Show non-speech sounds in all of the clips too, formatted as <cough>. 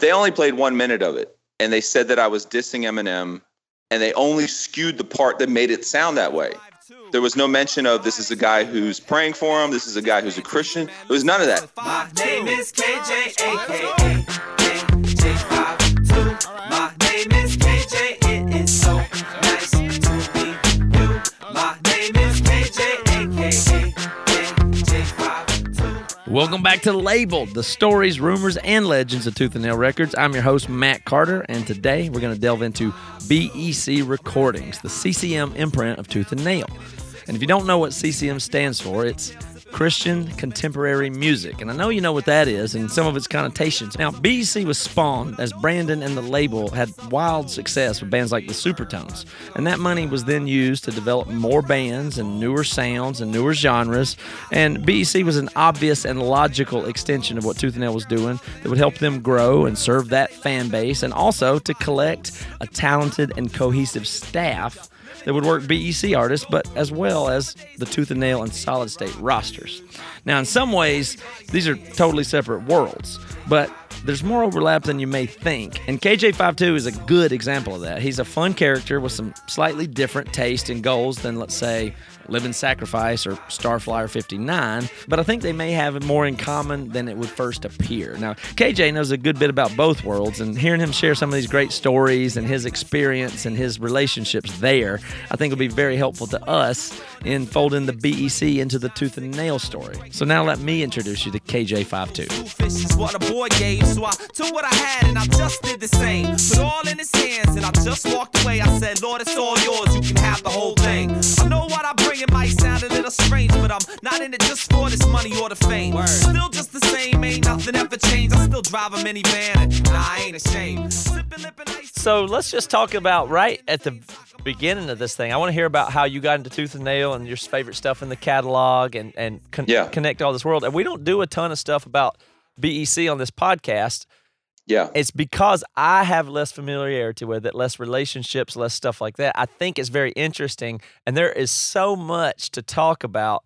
They only played one minute of it, and they said that I was dissing Eminem, and they only skewed the part that made it sound that way. There was no mention of this is a guy who's praying for him. This is a guy who's a Christian. There was none of that. My name is KJ, aka Welcome back to Labeled, the stories, rumors, and legends of Tooth and Nail Records. I'm your host, Matt Carter, and today we're going to delve into BEC Recordings, the CCM imprint of Tooth and Nail. And if you don't know what CCM stands for, it's Christian Contemporary Music. And I know you know what that is and some of its connotations. Now, BEC was spawned as Brandon and the label had wild success with bands like the Supertones. And that money was then used to develop more bands and newer sounds and newer genres. And BEC was an obvious and logical extension of what Tooth and Nail was doing that would help them grow and serve that fan base and also to collect a talented and cohesive staff that would work BEC artists, but as well as the Tooth and Nail and Solid State rosters. Now, in some ways, these are totally separate worlds, but there's more overlap than you may think. And KJ52 is a good example of that. He's a fun character with some slightly different taste and goals than, let's say, Living Sacrifice or Starflyer 59, but I think they may have more in common than it would first appear. Now, KJ knows a good bit about both worlds, and hearing him share some of these great stories and his experience and his relationships there, I think will be very helpful to us in folding the BEC into the Tooth and Nail story. So now let me introduce you to KJ52. Two fishes, what a boy gave. So I took what I had and I just did the same. Put all in his hands and I just walked away. I said, Lord, it's all yours. You can have the whole thing. I know what I bring. It might sound a little strange, but I'm not in it just for this money or the fame. Still just the same. Ain't nothing ever changed. I still drive a minivan and nah, I ain't ashamed. Sipping lip and ice. So let's just talk about right at the beginning of this thing. I want to hear about how you got into Tooth and Nail and your favorite stuff in the catalog and and con- Yeah. connect all this world. And we don't do a ton of stuff about BEC on this podcast. Yeah. It's because I have less familiarity with it, less relationships, less stuff like that. I think it's very interesting, and there is so much to talk about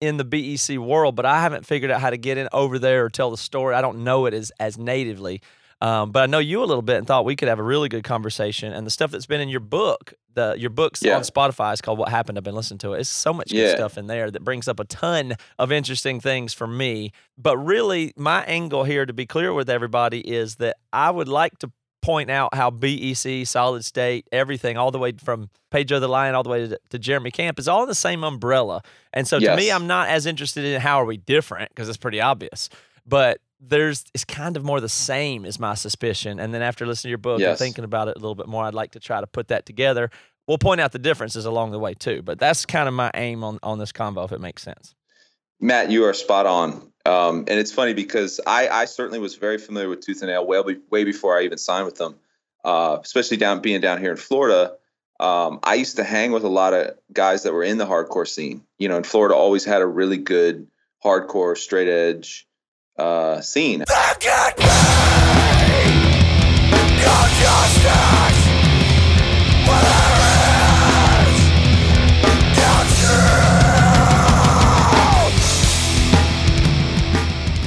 in the BEC world, but I haven't figured out how to get in over there or tell the story. I don't know it as as natively. Um, but I know you a little bit and thought we could have a really good conversation. And the stuff that's been in your book, the your books Yeah. on Spotify is called "What Happened." I've been listening to it. It's so much good stuff in there that brings up a ton of interesting things for me. But really, my angle here, to be clear with everybody, is that I would like to point out how BEC, Solid State, everything, all the way from Pedro the Lion all the way to, to Jeremy Camp, is all in the same umbrella. And so, to me, I'm not as interested in how are we different because it's pretty obvious. But there's it's kind of more the same is my suspicion. And then after listening to your book and thinking about it a little bit more, I'd like to try to put that together. We'll point out the differences along the way too, but that's kind of my aim on on this convo, if it makes sense. Matt, you are spot on. Um, and it's funny because I, I certainly was very familiar with Tooth and Nail way, way before I even signed with them, uh, especially down being down here in Florida. Um, I used to hang with a lot of guys that were in the hardcore scene. You know, and Florida always had a really good hardcore, straight edge uh, scene.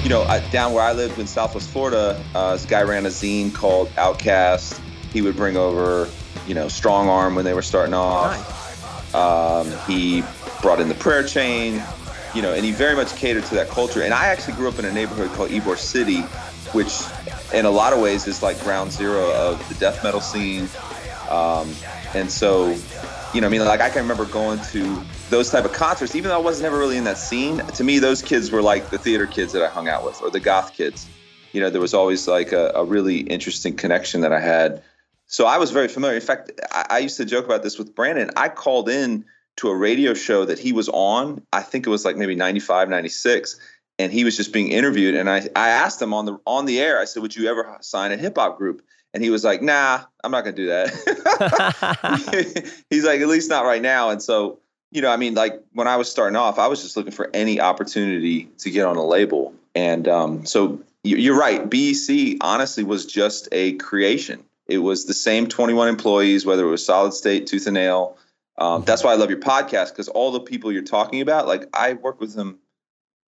you know, I, down where I lived in Southwest Florida, uh, this guy ran a zine called Outcast. He would bring over, you know, Strong Arm when they were starting off. Um, he brought in the Prayer Chain, you know, and he very much catered to that culture. And I actually grew up in a neighborhood called Ybor City, which, in a lot of ways, is like ground zero of the death metal scene. Um, and so, you know, I mean, like I can remember going to those type of concerts, even though I was never really in that scene. To me, those kids were like the theater kids that I hung out with, or the goth kids. You know, there was always like a, a really interesting connection that I had. So I was very familiar. In fact, I, I used to joke about this with Brandon. I called in to a radio show that he was on. I think it was like maybe 95, 96. And he was just being interviewed. And I, I asked him on the on the air, I said, Would you ever sign a hip hop group? And he was like, Nah, I'm not gonna do that. <laughs> <laughs> He's like, at least not right now. And so, you know, I mean, like when I was starting off, I was just looking for any opportunity to get on a label. And um, so you- you're right. BEC honestly was just a creation. It was the same 21 employees, whether it was Solid State, Tooth and Nail. Um, that's why I love your podcast because all the people you're talking about, like I work with them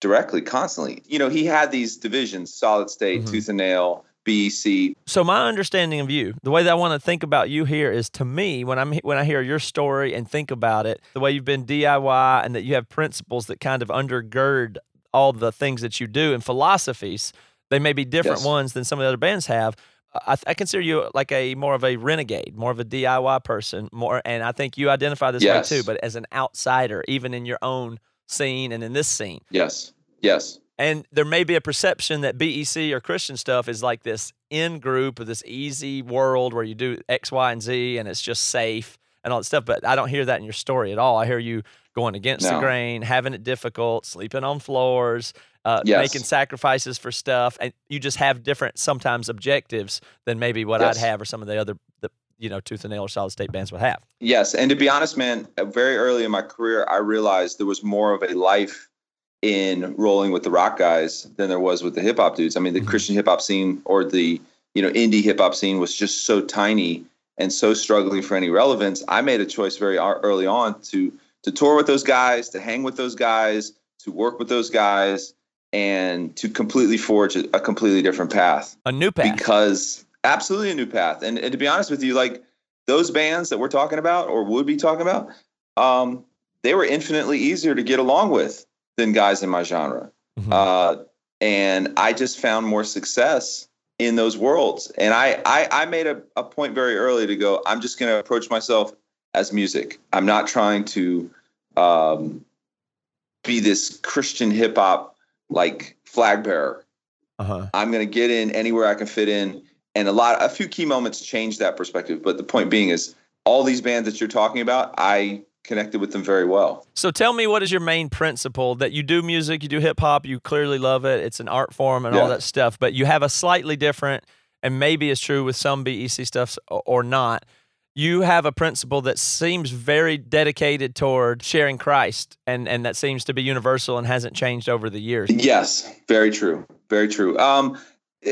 directly, constantly. You know, he had these divisions: Solid State, Mhm. Tooth and Nail, BEC. So my understanding of you, the way that I want to think about you here is to me when I'm when I hear your story and think about it, the way you've been DIY and that you have principles that kind of undergird all the things that you do and philosophies. They may be different Yes. ones than some of the other bands have. I, I consider you uh, like a more of a renegade, more of a DIY person, more, and I think you identify this Yes. way too. But as an outsider, even in your own scene and in this scene, Yes. Yes. and there may be a perception that BEC or Christian stuff is like this in group of this easy world where you do X, Y, and Z and it's just safe and all that stuff. But I don't hear that in your story at all. I hear you going against the grain, having it difficult, sleeping on floors, uh, Yes. making sacrifices for stuff. And you just have different, sometimes objectives than maybe what Yes. I'd have or some of the other, the, you know, Tooth and Nail or Solid State bands would have. Yes, and to be honest, man, uh, very early in my career, I realized there was more of a life in rolling with the rock guys than there was with the hip hop dudes. I mean, the Mhm. Christian hip hop scene or the you know indie hip hop scene was just so tiny and so struggling for any relevance. I made a choice very early on to to tour with those guys, to hang with those guys, to work with those guys, and to completely forge a, a completely different path A new path. because absolutely a new path. And, and to be honest with you, like those bands that we're talking about or would be talking about, um, they were infinitely easier to get along with than guys in my genre. Mhm. Uh, and I just found more success in those worlds. And I, I, I made a, a point very early to go, I'm just going to approach myself as music. I'm not trying to um, be this Christian hip hop like flag bearer. uh-huh. I'm going to get in anywhere I can fit in. And a lot, a few key moments changed that perspective. But the point being is, all these bands that you're talking about, I connected with them very well. So tell me, what is your main principle that you do music, you do hip hop, you clearly love it, it's an art form and all that stuff, but you have a slightly different, and maybe it's true with some BEC stuff or not. You have a principle that seems very dedicated toward sharing Christ, and and that seems to be universal and hasn't changed over the years. Yes, very true, very true. Um,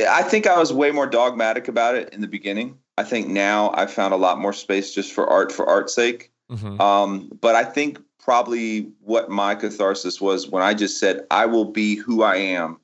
I think I was way more dogmatic about it in the beginning. I think now I've found a lot more space just for art for art's sake. Mhm. Um, but I think probably what my catharsis was when I just said, I will be who I am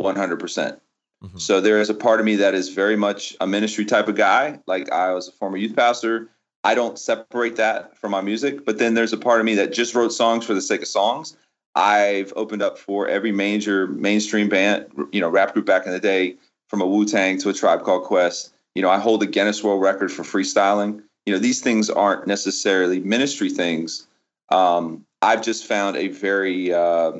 100%. Mhm. So there is a part of me that is very much a ministry type of guy. Like I was a former youth pastor. I don't separate that from my music. But then there's a part of me that just wrote songs for the sake of songs. I've opened up for every major mainstream band, you know, rap group back in the day, from a Wu Tang to a Tribe Called Quest. You know, I hold a Guinness World Record for freestyling. You know, these things aren't necessarily ministry things. Um, I've just found a very, uh,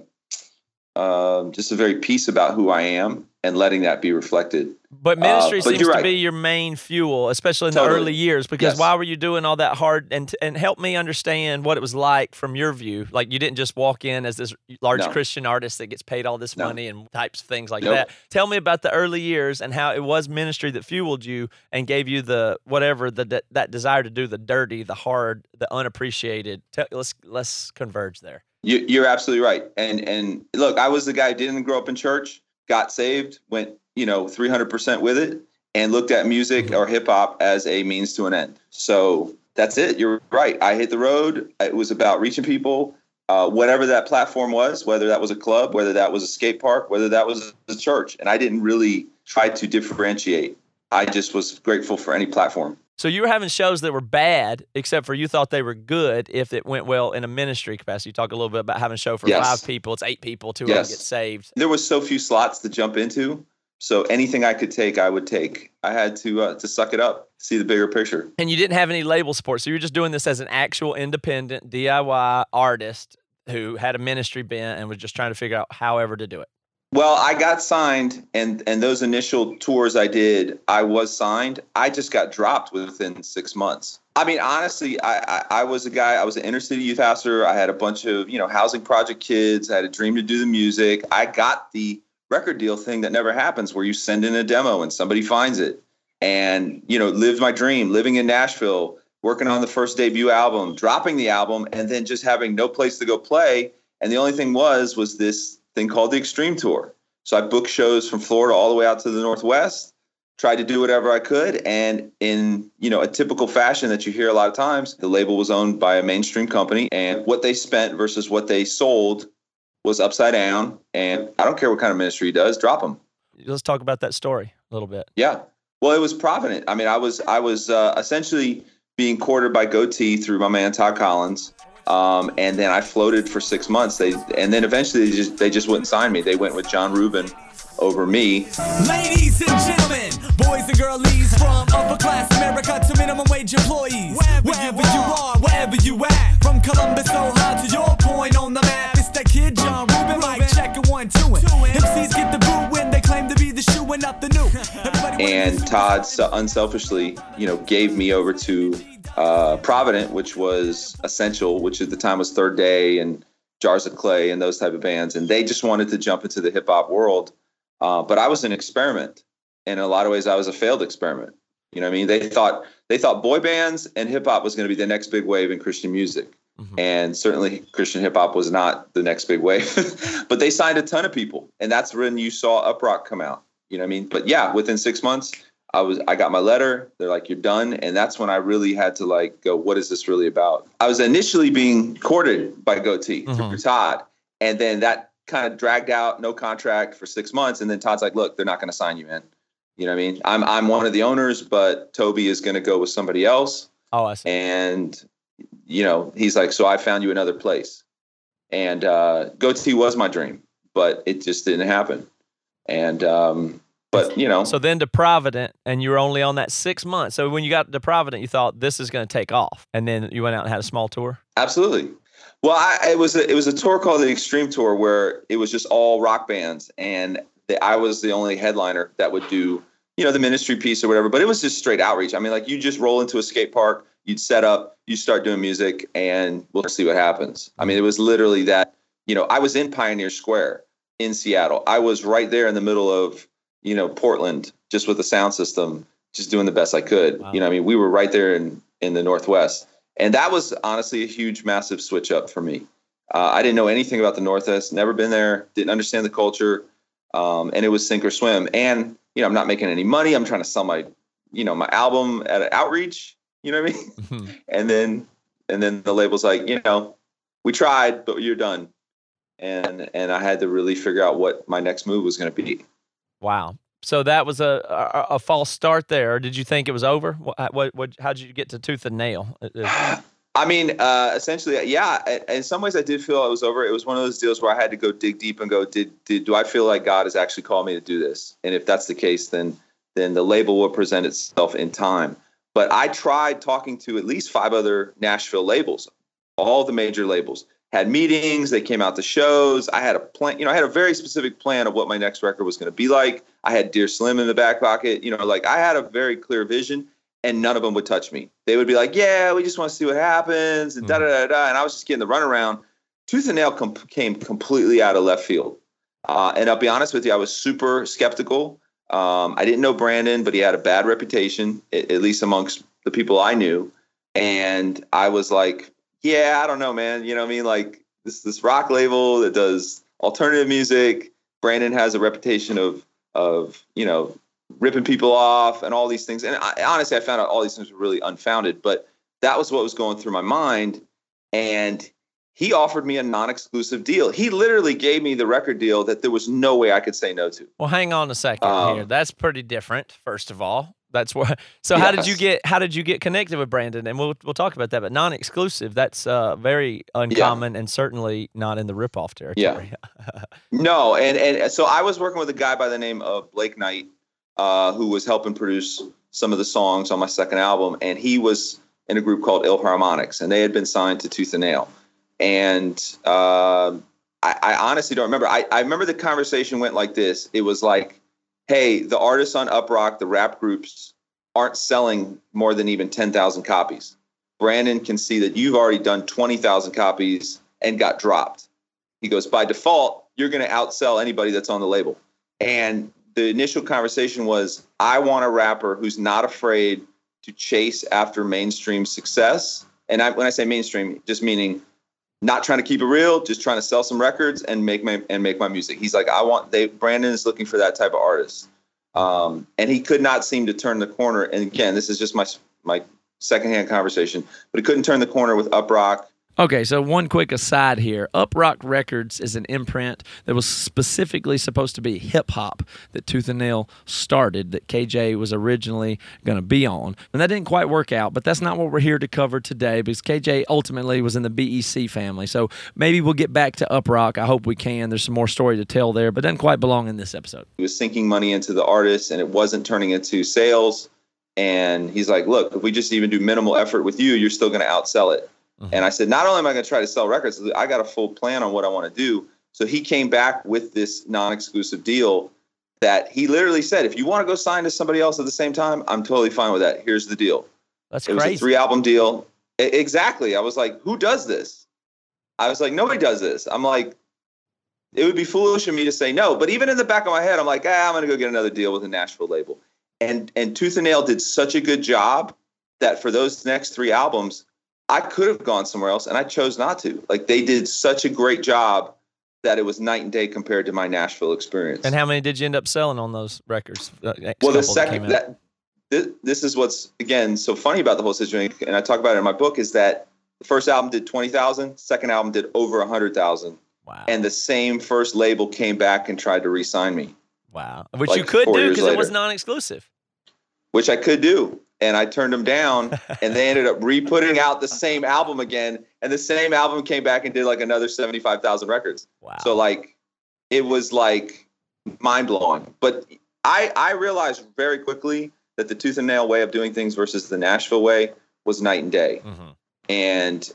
um, just a very peace about who I am and letting that be reflected. But ministry Uh, but seems you're to be your main fuel, especially in the early years. Because Yes. why were you doing all that hard? And and help me understand what it was like from your view. Like you didn't just walk in as this large No. Christian artist that gets paid all this No. money and types of things like Nope. that. Tell me about the early years and how it was ministry that fueled you and gave you the whatever the that desire to do the dirty, the hard, the unappreciated. Tell, let's let's converge there. You, you're absolutely right. And and look, I was the guy who didn't grow up in church, got saved, went you know 300% with it, and looked at music Mhm. or hip hop as a means to an end. So that's it. You're right. I hit the road. It was about reaching people, uh, whatever that platform was, whether that was a club, whether that was a skate park, whether that was a church. And I didn't really try to differentiate. I just was grateful for any platform. So you were having shows that were bad, except for you thought they were good if it went well in a ministry capacity. You talk a little bit about having a show for Yes. five people. It's eight people, two of them Yes. get saved. there was so few slots to jump into so anything i could take i would take i had to uh, to suck it up see the bigger picture And you didn't have any label support. So you were just doing this as an actual independent DIY artist who had a ministry bent and was just trying to figure out however to do it. Well i got signed and and those initial tours i did i was signed. I just got dropped within six months. I mean honestly i i, I was a guy i was an inner city youth pastor. I had a bunch of you know housing project kids. I had a dream to do the music. I got the record deal thing that never happens where you send in a demo and somebody finds it and you know lived my dream living in nashville working on the first debut album dropping the album and then just having no place to go play. And the only thing was was this thing called the extreme tour so i booked shows from florida all the way out to the northwest tried to do whatever i could and in you know a typical fashion that you hear a lot of times the label was owned by a mainstream company and what they spent versus what they sold was upside down and i don't care what kind of ministry he does drop them Let's talk about that story. a little bit. Yeah. Well, it was provident. I mean, I was I was uh, essentially being courted by Gotee through my man Todd Collins. Um, and then I floated for six months. They and then eventually they just they just wouldn't sign me. They went with John Reuben over me. Ladies and gentlemen, boys and girlies from upper class America to minimum wage employees. Wherever, wherever you, are, wherever you at, from Columbus, Ohio to your point on the map, it's that kid John Reuben. Like checking one, two, and MCs get the boot when they claim to be the shoe and not the new. <laughs> and Todd unselfishly, you know, gave me over to uh, Provident, which was Essential, which at the time was Third Day and Jars of Clay and those type of bands, and they just wanted to jump into the hip hop world. Uh, but I was an experiment. And in a lot of ways, I was a failed experiment. You know, what I mean, they thought they thought boy bands and hip hop was going to be the next big wave in Christian music, mm-hmm. and certainly Christian hip hop was not the next big wave. <laughs> but they signed a ton of people, and that's when you saw Uprok come out. You know, what I mean, but yeah, within six months, I was I got my letter. They're like, "You're done," and that's when I really had to like go, "What is this really about?" I was initially being courted by Gotee mm-hmm. through Todd, and then that kind of dragged out, no contract for six months, and then Todd's like, "Look, they're not going to sign you in." You know what I mean? I'm I'm one of the owners, but Toby is going to go with somebody else. Oh, I see. And you know, he's like, "So I found you another place," and uh, Gotee was my dream, but it just didn't happen. And um, but you know. So then to Provident, and you were only on that six months. So when you got to Provident, you thought this is going to take off, and then you went out and had a small tour. Absolutely. Well, I, it was a, it was a tour called the Extreme Tour where it was just all rock bands, and the, I was the only headliner that would do you know the ministry piece or whatever. But it was just straight outreach. I mean, like you just roll into a skate park, you'd set up, you start doing music, and we'll see what happens. I mean, it was literally that. You know, I was in Pioneer Square in Seattle. I was right there in the middle of you know, Portland just with the sound system, just doing the best I could. Wow. You know, I mean, we were right there in in the Northwest, and that was honestly a huge, massive switch up for me. Uh, I didn't know anything about the Northwest, never been there, didn't understand the culture, um, and it was sink or swim. And you know, I'm not making any money. I'm trying to sell my, you know, my album at an outreach. You know what I mean? <laughs> Mm-hmm. and then and then the label's like, you know, we tried, but you're done. And and I had to really figure out what my next move was going to be. Wow. So that was a, a, a false start there. Did you think it was over? Uh, what, what, what how did you get to tooth and nail? Uh, uh, <sighs> I mean, uh, essentially, yeah. In some ways, I did feel it was over. It was one of those deals where I had to go dig deep and go, did, did do I feel like God has actually called me to do this? And if that's the case, then then the label will present itself in time. But I tried talking to at least five other Nashville labels, all the major labels, had meetings, they came out to shows. I had a plan, you know, I had a very specific plan of what my next record was going to be like. I had Dear Slim in the back pocket, you know, like I had a very clear vision and none of them would touch me. They would be like, yeah, we just want to see what happens and da da da da. And I was just getting the runaround. Tooth and Nail com- came completely out of left field. Uh, and I'll be honest with you, I was super skeptical. Um, I didn't know Brandon, but he had a bad reputation, at, at least amongst the people I knew. And I was like, yeah, I don't know, man. You know what I mean? Like this this rock label that does alternative music. Brandon has a reputation of of you know ripping people off and all these things. And I, honestly, I found out all these things were really unfounded. But that was what was going through my mind. And he offered me a non-exclusive deal. He literally gave me the record deal that there was no way I could say no to. Well, hang on a second um, here. That's pretty different. First of all, that's what. <laughs> So yes. how did you get how did you get connected with Brandon? And we'll we'll talk about that. But non-exclusive, that's uh, very uncommon yeah. and certainly not in the ripoff territory. Yeah. <laughs> no, and and so I was working with a guy by the name of Blake Knight, uh, who was helping produce some of the songs on my second album, and he was in a group called Ill Harmonics, and they had been signed to Tooth and Nail, and. Uh, I, I honestly don't remember. I, I remember the conversation went like this. It was like, hey, the artists on Uprok, the rap groups, aren't selling more than even 10,000 copies. Brandon can see that you've already done 20,000 copies and got dropped. He goes, by default, you're going to outsell anybody that's on the label. And the initial conversation was, I want a rapper who's not afraid to chase after mainstream success. And I, when I say mainstream, just meaning not trying to keep it real, just trying to sell some records and make my and make my music. He's like, I want they Brandon is looking for that type of artist. Um, and he could not seem to turn the corner. And again, this is just my my secondhand conversation, but he couldn't turn the corner with Uprok Okay, so one quick aside here. Uprok Records is an imprint that was specifically supposed to be hip hop that Tooth and Nail started, that KJ was originally going to be on. And that didn't quite work out, but that's not what we're here to cover today because KJ ultimately was in the BEC family. So maybe we'll get back to Uprok. I hope we can. There's some more story to tell there, but doesn't quite belong in this episode. He was sinking money into the artist and it wasn't turning into sales. And he's like, look, if we just even do minimal effort with you, you're still going to outsell it. Mm-hmm. And I said, not only am I going to try to sell records, I got a full plan on what I want to do. So he came back with this non-exclusive deal that he literally said, if you want to go sign to somebody else at the same time, I'm totally fine with that. Here's the deal. That's it crazy. was a three album deal. exactly. I was like, who does this? I was like, nobody does this. I'm like, it would be foolish of me to say no. But even in the back of my head, I'm like, ah, I'm going to go get another deal with a Nashville label. And and Tooth and Nail did such a good job that for those next three albums, I could have gone somewhere else and I chose not to. Like they did such a great job that it was night and day compared to my Nashville experience. And how many did you end up selling on those records? Uh, well, the second that, this, this is what's again so funny about the whole situation, and I talk about it in my book, is that the first album did twenty thousand, second album did over a hundred thousand. Wow. And the same first label came back and tried to re-sign me. Wow. Which like you could do because it was non-exclusive. Which I could do and I turned them down, <laughs> and they ended up re-putting out the same album again, and the same album came back and did like another seventy-five thousand records. Wow! So like, it was like mind blowing. But I I realized very quickly that the tooth and nail way of doing things versus the Nashville way was night and day. Mm-hmm. And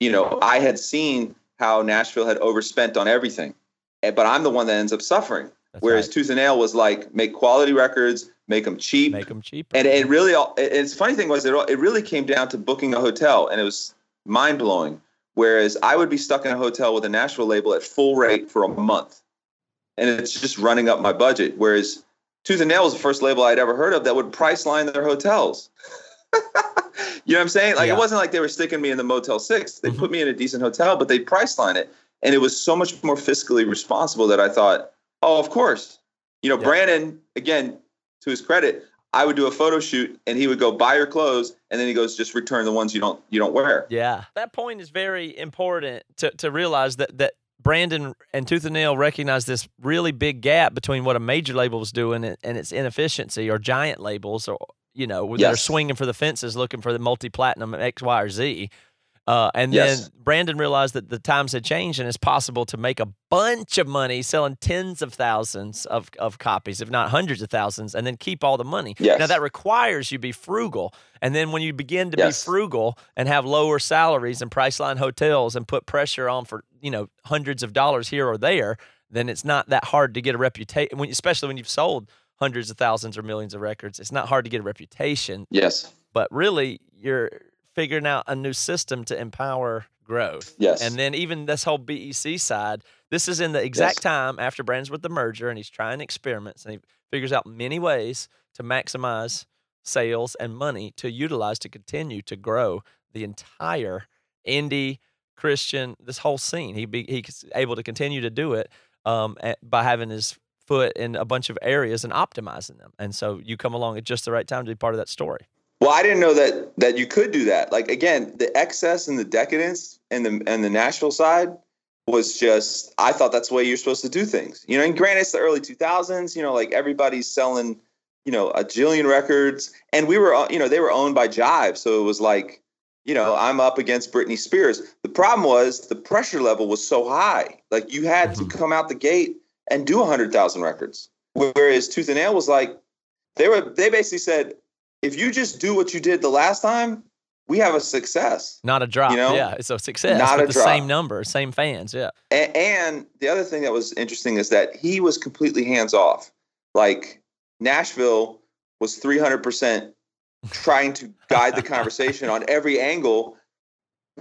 you know, I had seen how Nashville had overspent on everything, but I'm the one that ends up suffering. That's Whereas right. Tooth and Nail was like make quality records, make them cheap, make them cheap. And it really, all, it's funny thing was it, it really came down to booking a hotel, and it was mind blowing. Whereas I would be stuck in a hotel with a Nashville label at full rate for a month, and it's just running up my budget. Whereas Tooth and Nail was the first label I'd ever heard of that would price line their hotels. <laughs> you know what I'm saying? Like yeah. it wasn't like they were sticking me in the Motel Six. They mm-hmm. put me in a decent hotel, but they price line it, and it was so much more fiscally responsible that I thought, oh, of course. You know, yeah. Brandon again to his credit, I would do a photo shoot and he would go buy your clothes and then he goes just return the ones you don't you don't wear. Yeah. That point is very important to, to realize that that Brandon and Tooth and Nail recognize this really big gap between what a major label is doing and, and its inefficiency or giant labels or you know yes. that are swinging for the fences looking for the multi platinum X Y or Z uh, and yes. then Brandon realized that the times had changed and it's possible to make a bunch of money selling tens of thousands of, of copies, if not hundreds of thousands, and then keep all the money. Yes. Now, that requires you be frugal. And then when you begin to yes. be frugal and have lower salaries and Priceline hotels and put pressure on for, you know, hundreds of dollars here or there, then it's not that hard to get a reputation, especially when you've sold hundreds of thousands or millions of records. It's not hard to get a reputation. Yes. But really, you're figuring out a new system to empower growth. Yes. And then even this whole BEC side, this is in the exact yes. time after Brands with the merger and he's trying experiments and he figures out many ways to maximize sales and money to utilize to continue to grow the entire indie Christian this whole scene. He be, he's able to continue to do it um, by having his foot in a bunch of areas and optimizing them. And so you come along at just the right time to be part of that story. Well, I didn't know that that you could do that. Like again, the excess and the decadence and the and the Nashville side was just I thought that's the way you're supposed to do things. You know, and granted it's the early 2000s, you know, like everybody's selling, you know, a jillion records and we were you know, they were owned by Jive, so it was like, you know, I'm up against Britney Spears. The problem was the pressure level was so high. Like you had mm-hmm. to come out the gate and do 100,000 records. Whereas Tooth and Nail was like they were they basically said if you just do what you did the last time, we have a success. Not a drop. You know? Yeah, it's a success. Not a the drop. same number, same fans. Yeah. And, and the other thing that was interesting is that he was completely hands off. Like Nashville was 300% trying to guide the conversation on every angle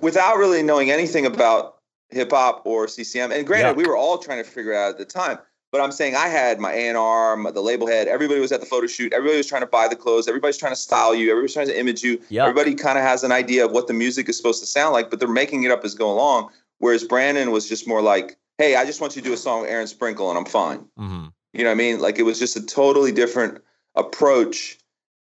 without really knowing anything about hip hop or CCM. And granted, we were all trying to figure out at the time. But I'm saying I had my A&R, the label head. Everybody was at the photo shoot. Everybody was trying to buy the clothes. Everybody's trying to style you. Everybody's trying to image you. Yep. Everybody kind of has an idea of what the music is supposed to sound like, but they're making it up as go along. Whereas Brandon was just more like, "Hey, I just want you to do a song with Aaron Sprinkle, and I'm fine." Mm-hmm. You know what I mean? Like it was just a totally different approach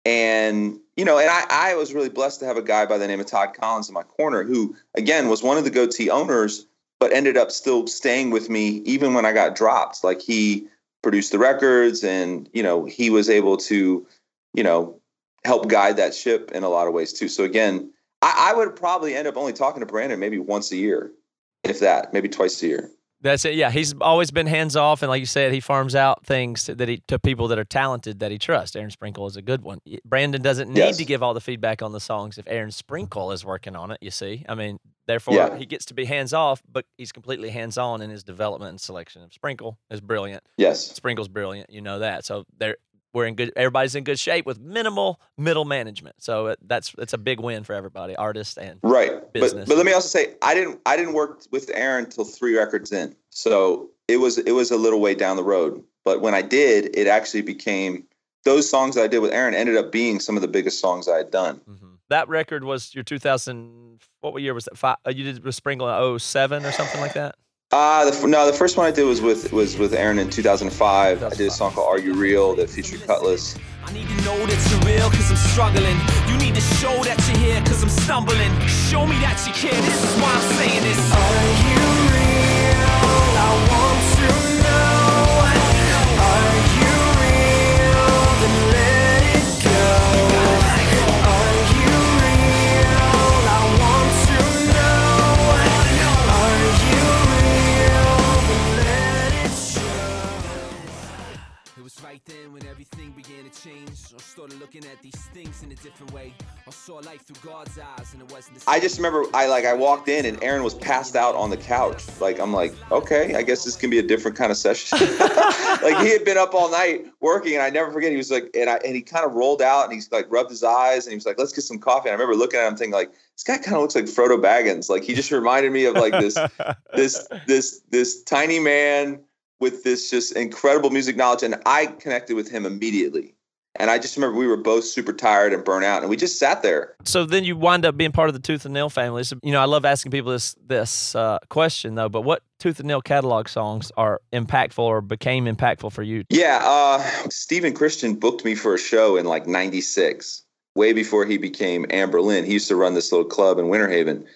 And you know, and I, I was really blessed to have a guy by the name of Todd Collins in my corner, who again was one of the Gotee owners, but ended up still staying with me even when I got dropped. Like he produced the records, and you know, he was able to, you know, help guide that ship in a lot of ways too. So again, I, I would probably end up only talking to Brandon maybe once a year, if that, maybe twice a year. That's it. Yeah, he's always been hands off, and like you said, he farms out things that he to people that are talented that he trusts. Aaron Sprinkle is a good one. Brandon doesn't need Yes. to give all the feedback on the songs if Aaron Sprinkle is working on it. You see, I mean, therefore Yeah. he gets to be hands off, but he's completely hands on in his development and selection. of Sprinkle is brilliant. Yes. Sprinkle's brilliant. You know that. So they're we're in good. Everybody's in good shape with minimal middle management. So it, that's a big win for everybody, artists and Right. But business. but let me also say I didn't I didn't work with Aaron until three records in. So it was it was a little way down the road. But when I did, it actually became those songs that I did with Aaron ended up being some of the biggest songs I had done. Mhm. That record was your 2000. What year was that? Five, uh, you did with Sprinkle in 07 or something like that. Uh the, no, the first one I did was with was with Aaron in 2005. I did a song called Are You Real that featured Cutlass. I need to know that you're real cause I'm struggling. You need to show that you're here cause I'm stumbling. Show me that you care, this is why I'm saying this. Are you started looking at these things in a different way. I saw life through God's eyes, and it wasn't the I just remember I like I walked in and Aaron was passed out on the couch. Like I'm like, okay, I guess this can be a different kind of session. <laughs> like he had been up all night working, and I never forget. He was like, and I and he kind of rolled out and he's like rubbed his eyes and he was like, let's get some coffee. And I remember looking at him thinking like, this guy kind of looks like Frodo Baggins. Like he just reminded me of like this <laughs> this this this tiny man with this just incredible music knowledge, and I connected with him immediately. And I just remember we were both super tired and burnt out, and we just sat there. So then you wind up being part of the Tooth and Nail family. So, you know, I love asking people this this uh, question though. But what Tooth and Nail catalog songs are impactful or became impactful for you? Yeah, uh, Stephen Christian booked me for a show in like '96, way before he became Anberlin. He used to run this little club in Winter Haven,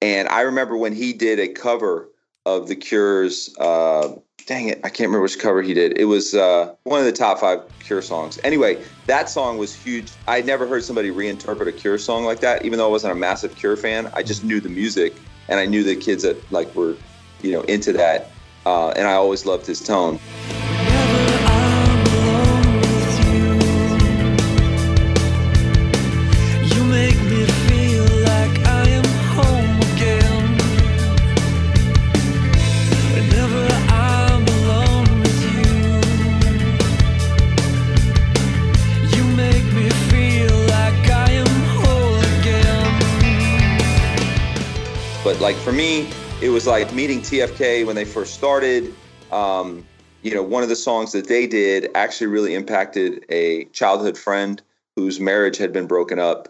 and I remember when he did a cover of The Cure's. Uh, dang it, I can't remember which cover he did. It was uh, one of the top five Cure songs. Anyway, that song was huge. I never heard somebody reinterpret a Cure song like that, even though I wasn't a massive Cure fan. I just knew the music, and I knew the kids that like were, you know, into that. Uh, and I always loved his tone. Like for me, it was like meeting TFK when they first started. Um, you know, one of the songs that they did actually really impacted a childhood friend whose marriage had been broken up.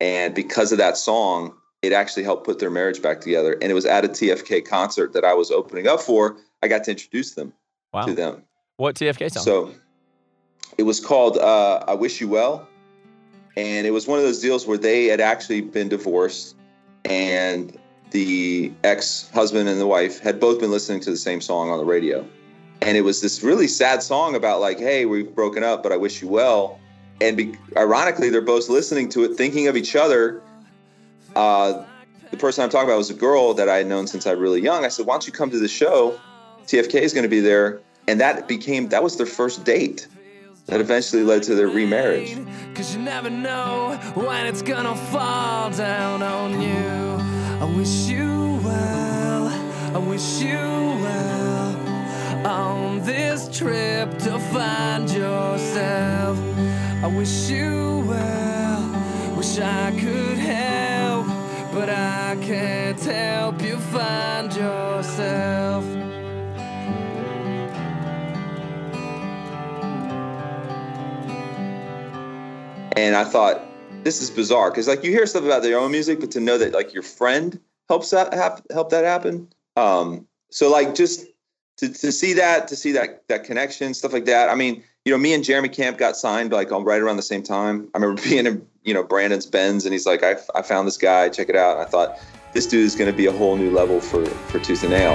And because of that song, it actually helped put their marriage back together. And it was at a TFK concert that I was opening up for. I got to introduce them Wow. to them. What TFK song? So it was called uh, I Wish You Well. And it was one of those deals where they had actually been divorced and the ex husband and the wife had both been listening to the same song on the radio. And it was this really sad song about, like, hey, we've broken up, but I wish you well. And be- ironically, they're both listening to it, thinking of each other. Uh, the person I'm talking about was a girl that I had known since I was really young. I said, why don't you come to the show? TFK is going to be there. And that became, that was their first date that eventually led to their remarriage. Cause you never know when it's gonna fall down on you. I wish you well, I wish you well on this trip to find yourself. I wish you well, wish I could help, but I can't help you find yourself. And I thought, this is bizarre because like you hear stuff about their own music, but to know that like your friend helps that hap- help that happen. Um, so like just to, to see that, to see that that connection, stuff like that. I mean, you know, me and Jeremy Camp got signed like right around the same time. I remember <laughs> being in, you know, Brandon's Benz and he's like, I, I found this guy, check it out. And I thought, this dude is going to be a whole new level for, for Tooth and Nail.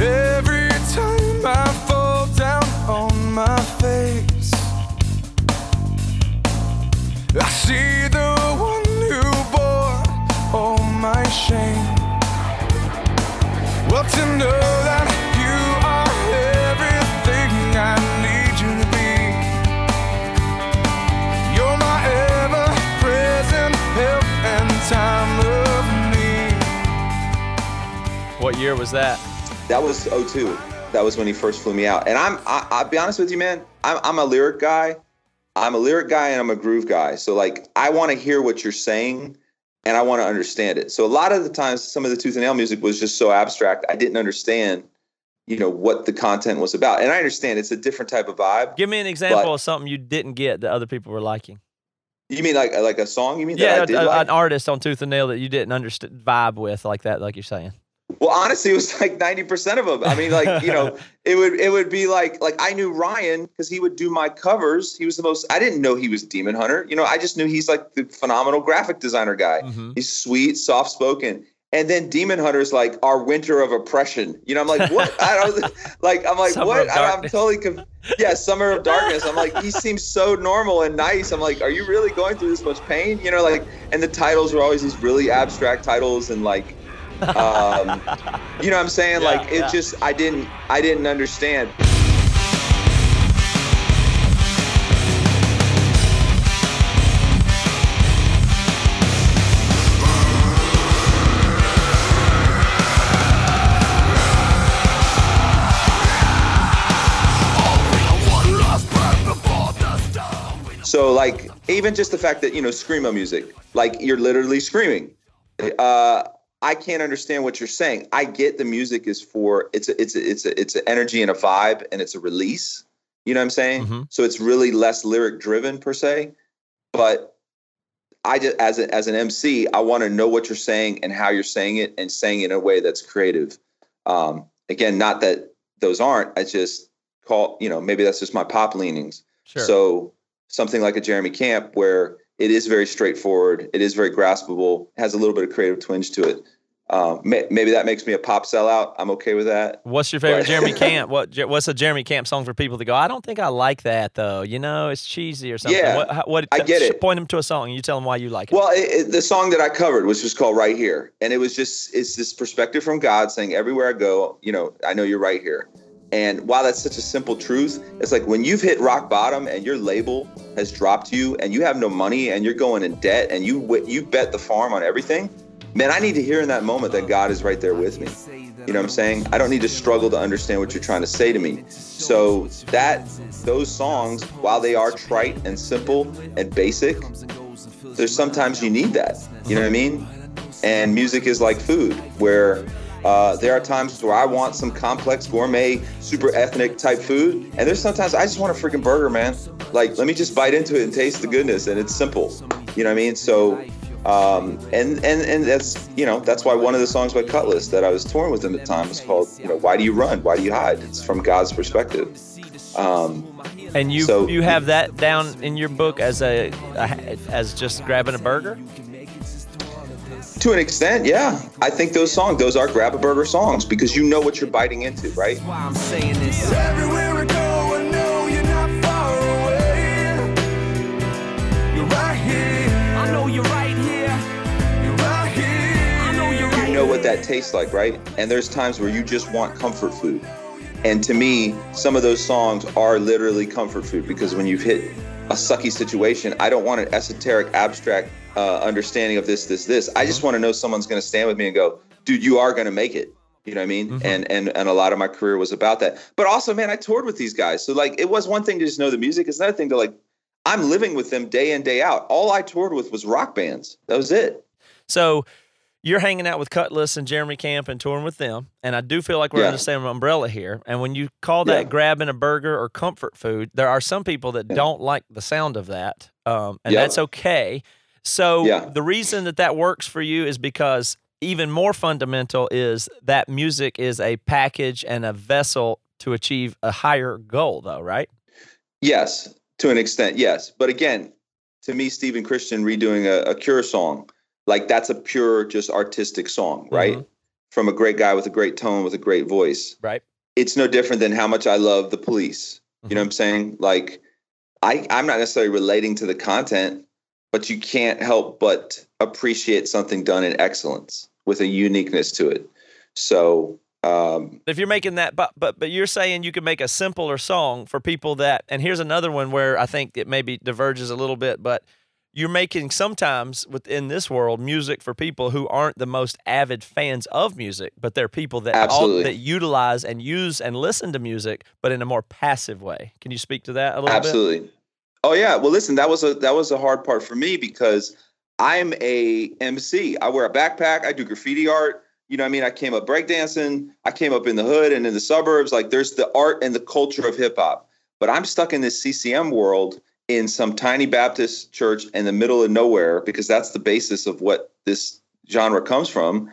Every time I fall down on my face, my shame. Well, to know that you are everything I need you to be. You're my ever present help and time of need. What year was that? That was 02. That was when he first flew me out. And I'm, I, I'll be honest with you, man. I'm, I'm a lyric guy. I'm a lyric guy and I'm a groove guy. So like, I want to hear what you're saying and I want to understand it. So a lot of the times, some of the Tooth and Nail music was just so abstract. I didn't understand, you know, what the content was about. And I understand it's a different type of vibe. Give me an example of something you didn't get that other people were liking. You mean like like a song? You mean that Yeah, did uh, a- like? an artist on Tooth and Nail that you didn't understand vibe with like that, like you're saying. Well, honestly, it was like ninety percent of them. I mean, like you know, <laughs> it would it would be like like I knew Ryan because he would do my covers. He was the most. I didn't know he was Demon Hunter. You know, I just knew he's like the phenomenal graphic designer guy. Mhm. He's sweet, soft spoken. And then Demon Hunter's like our winter of oppression. You know, I'm like, what? I don't <laughs> like. I'm like, Summer what? I, I'm totally, conf- yeah, summer of darkness. I'm like, he seems so normal and nice. I'm like, are you really going through this much pain? You know, like, and the titles were always these really abstract titles and like, um, you know what I'm saying? Yeah, like, it yeah. just, I didn't, I didn't understand. So like even just the fact that you know screamo music, like you're literally screaming. Uh, I can't understand what you're saying. I get the music is for it's a, it's a, it's a, it's an energy and a vibe and it's a release. You know what I'm saying? Mhm. So it's really less lyric driven per se, but I just as a, as an MC, I want to know what you're saying and how you're saying it and saying it in a way that's creative. Um, again, not that those aren't. I just call you know maybe that's just my pop leanings. Sure. So something like a Jeremy Camp, where it is very straightforward, it is very graspable, has a little bit of creative twinge to it. Um, may, maybe that makes me a pop sellout. I'm okay with that. What's your favorite Jeremy <laughs> Camp? What What's a Jeremy Camp song for people to go? I don't think I like that though. You know, it's cheesy or something. Yeah, what, what, I get it. Point them to a song and you tell them why you like it. Well, it, it, the song that I covered was just called "Right Here," and it was just it's this perspective from God saying, "Everywhere I go, you know, I know you're right here." And while that's such a simple truth, it's like when you've hit rock bottom and your label has dropped you, and you have no money, and you're going in debt, and you you bet the farm on everything. Man, I need to hear in that moment that God is right there with me. You know what I'm saying? I don't need to struggle to understand what you're trying to say to me. So that those songs, while they are trite and simple and basic, there's sometimes you need that. You know what I mean? And music is like food, where uh, there are times where I want some complex gourmet, super ethnic type food, and there's sometimes I just want a freaking burger, man. Like, let me just bite into it and taste the goodness, and it's simple. You know what I mean? So, um, and and and that's you know that's why one of the songs by Cutlass that I was touring with him at the time was called you know Why Do You Run? Why Do You Hide? It's from God's perspective. Um, and you so- you have that down in your book as a, a as just grabbing a burger. To an extent, yeah. I think those songs, those are grab a burger songs because you know what you're biting into, right? Why I'm saying this. Everywhere I go, I know you're not far away. You're right here. I know you're right here. You're right here. I know you're right You know what that tastes like, right? And there's times where you just want comfort food. And to me, some of those songs are literally comfort food because when you've hit a sucky situation, I don't want an esoteric, abstract uh, understanding of this, this, this. I just want to know someone's going to stand with me and go, dude, you are going to make it. You know what I mean? And and and a lot of my career was about that. But also, man, I toured with these guys. So like it was one thing to just know the music. It's another thing to like I'm living with them day in, day out. All I toured with was rock bands. That was it. So you're hanging out with Cutlass and Jeremy Camp and touring with them, and I do feel like we're Yeah. under the same umbrella here. And when you call that Yeah. grabbing a burger or comfort food, there are some people that don't like the sound of that, um, and Yeah. that's okay. So Yeah. the reason that that works for you is because even more fundamental is that music is a package and a vessel to achieve a higher goal, though, right? Yes, to an extent, yes. But again, to me, Stephen Christian redoing a, a Cure song, like that's a pure, just artistic song, right? Mm-hmm. From a great guy with a great tone, with a great voice. Right. It's no different than how much I love the police. You know what I'm saying? Like, I, I'm not necessarily relating to the content, but you can't help but appreciate something done in excellence with a uniqueness to it. So, um, If you're making that, but but but you're saying you can make a simpler song for people that, and here's another one where I think it maybe diverges a little bit, but you're making sometimes within this world music for people who aren't the most avid fans of music, but they're people that all, Absolutely. that utilize and use and listen to music, but in a more passive way. Can you speak to that a little bit? Absolutely. Oh yeah. Well, listen, that was a that was a hard part for me because I'm a MC. I wear a backpack. I do graffiti art. You know, what I mean, I came up breakdancing. I came up in the hood and in the suburbs. Like, there's the art and the culture of hip hop. But I'm stuck in this CCM world in some tiny Baptist church in the middle of nowhere because that's the basis of what this genre comes from.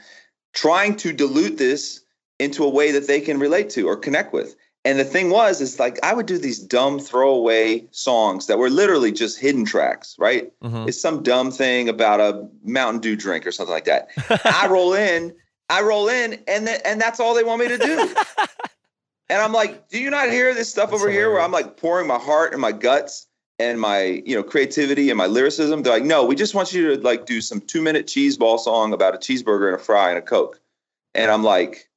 Trying to dilute this into a way that they can relate to or connect with. And the thing was, is like I would do these dumb throwaway songs that were literally just hidden tracks, right? Mhm. It's some dumb thing about a Mountain Dew drink or something like that. <laughs> I roll in, I roll in, and th- and that's all they want me to do. <laughs> and I'm like, do you not hear this stuff That's over here where. I'm like pouring my heart and my guts and my you know creativity and my lyricism? They're like, no, we just want you to like do some two minute cheese ball song about a cheeseburger and a fry and a coke. And I'm like,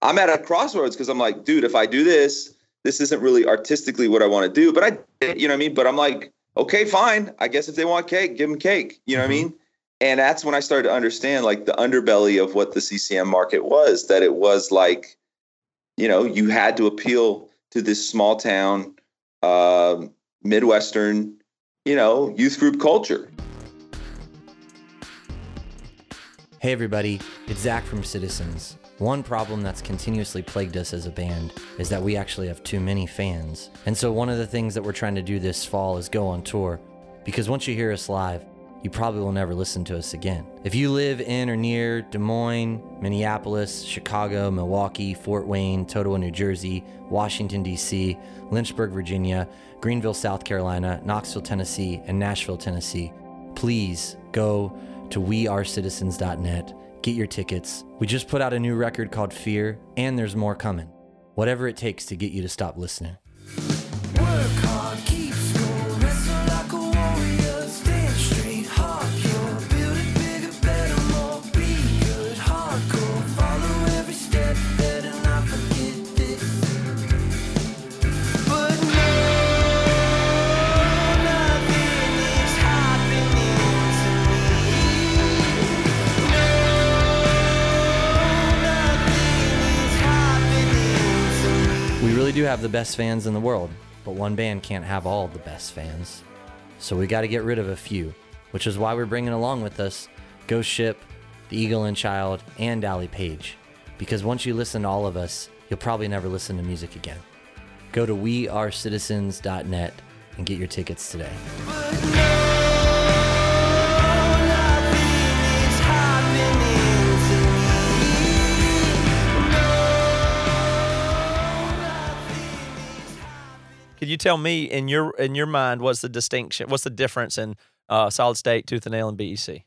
I'm at a crossroads because I'm like, dude, if I do this, this isn't really artistically what I want to do. But I, you know what I mean? But I'm like, okay, fine. I guess if they want cake, give them cake. You know what I mean? And that's when I started to understand like the underbelly of what the CCM market was, that it was like, you know, you had to appeal to this small town, um, Midwestern, you know, youth group culture. Hey everybody, it's Zach from Citizens. One problem that's continuously plagued us as a band is that we actually have too many fans. And so one of the things that we're trying to do this fall is go on tour. Because once you hear us live, you probably will never listen to us again. If you live in or near Des Moines, Minneapolis, Chicago, Milwaukee, Fort Wayne, Totowa, New Jersey, Washington, D.C., Lynchburg, Virginia, Greenville, South Carolina, Knoxville, Tennessee, and Nashville, Tennessee, please go to wearecitizens.net, get your tickets. We just put out a new record called Fear, and there's more coming. Whatever it takes to get you to stop listening. Really do have the best fans in the world, but one band can't have all the best fans. So we got to get rid of a few, which is why we're bringing along with us Ghost Ship, The Eagle and Child, and Allie Page. Because once you listen to all of us, you'll probably never listen to music again. Go to wearecitizens.net and get your tickets today. You tell me in your in your mind what's the distinction? What's the difference in uh, solid state, tooth and nail, and BEC?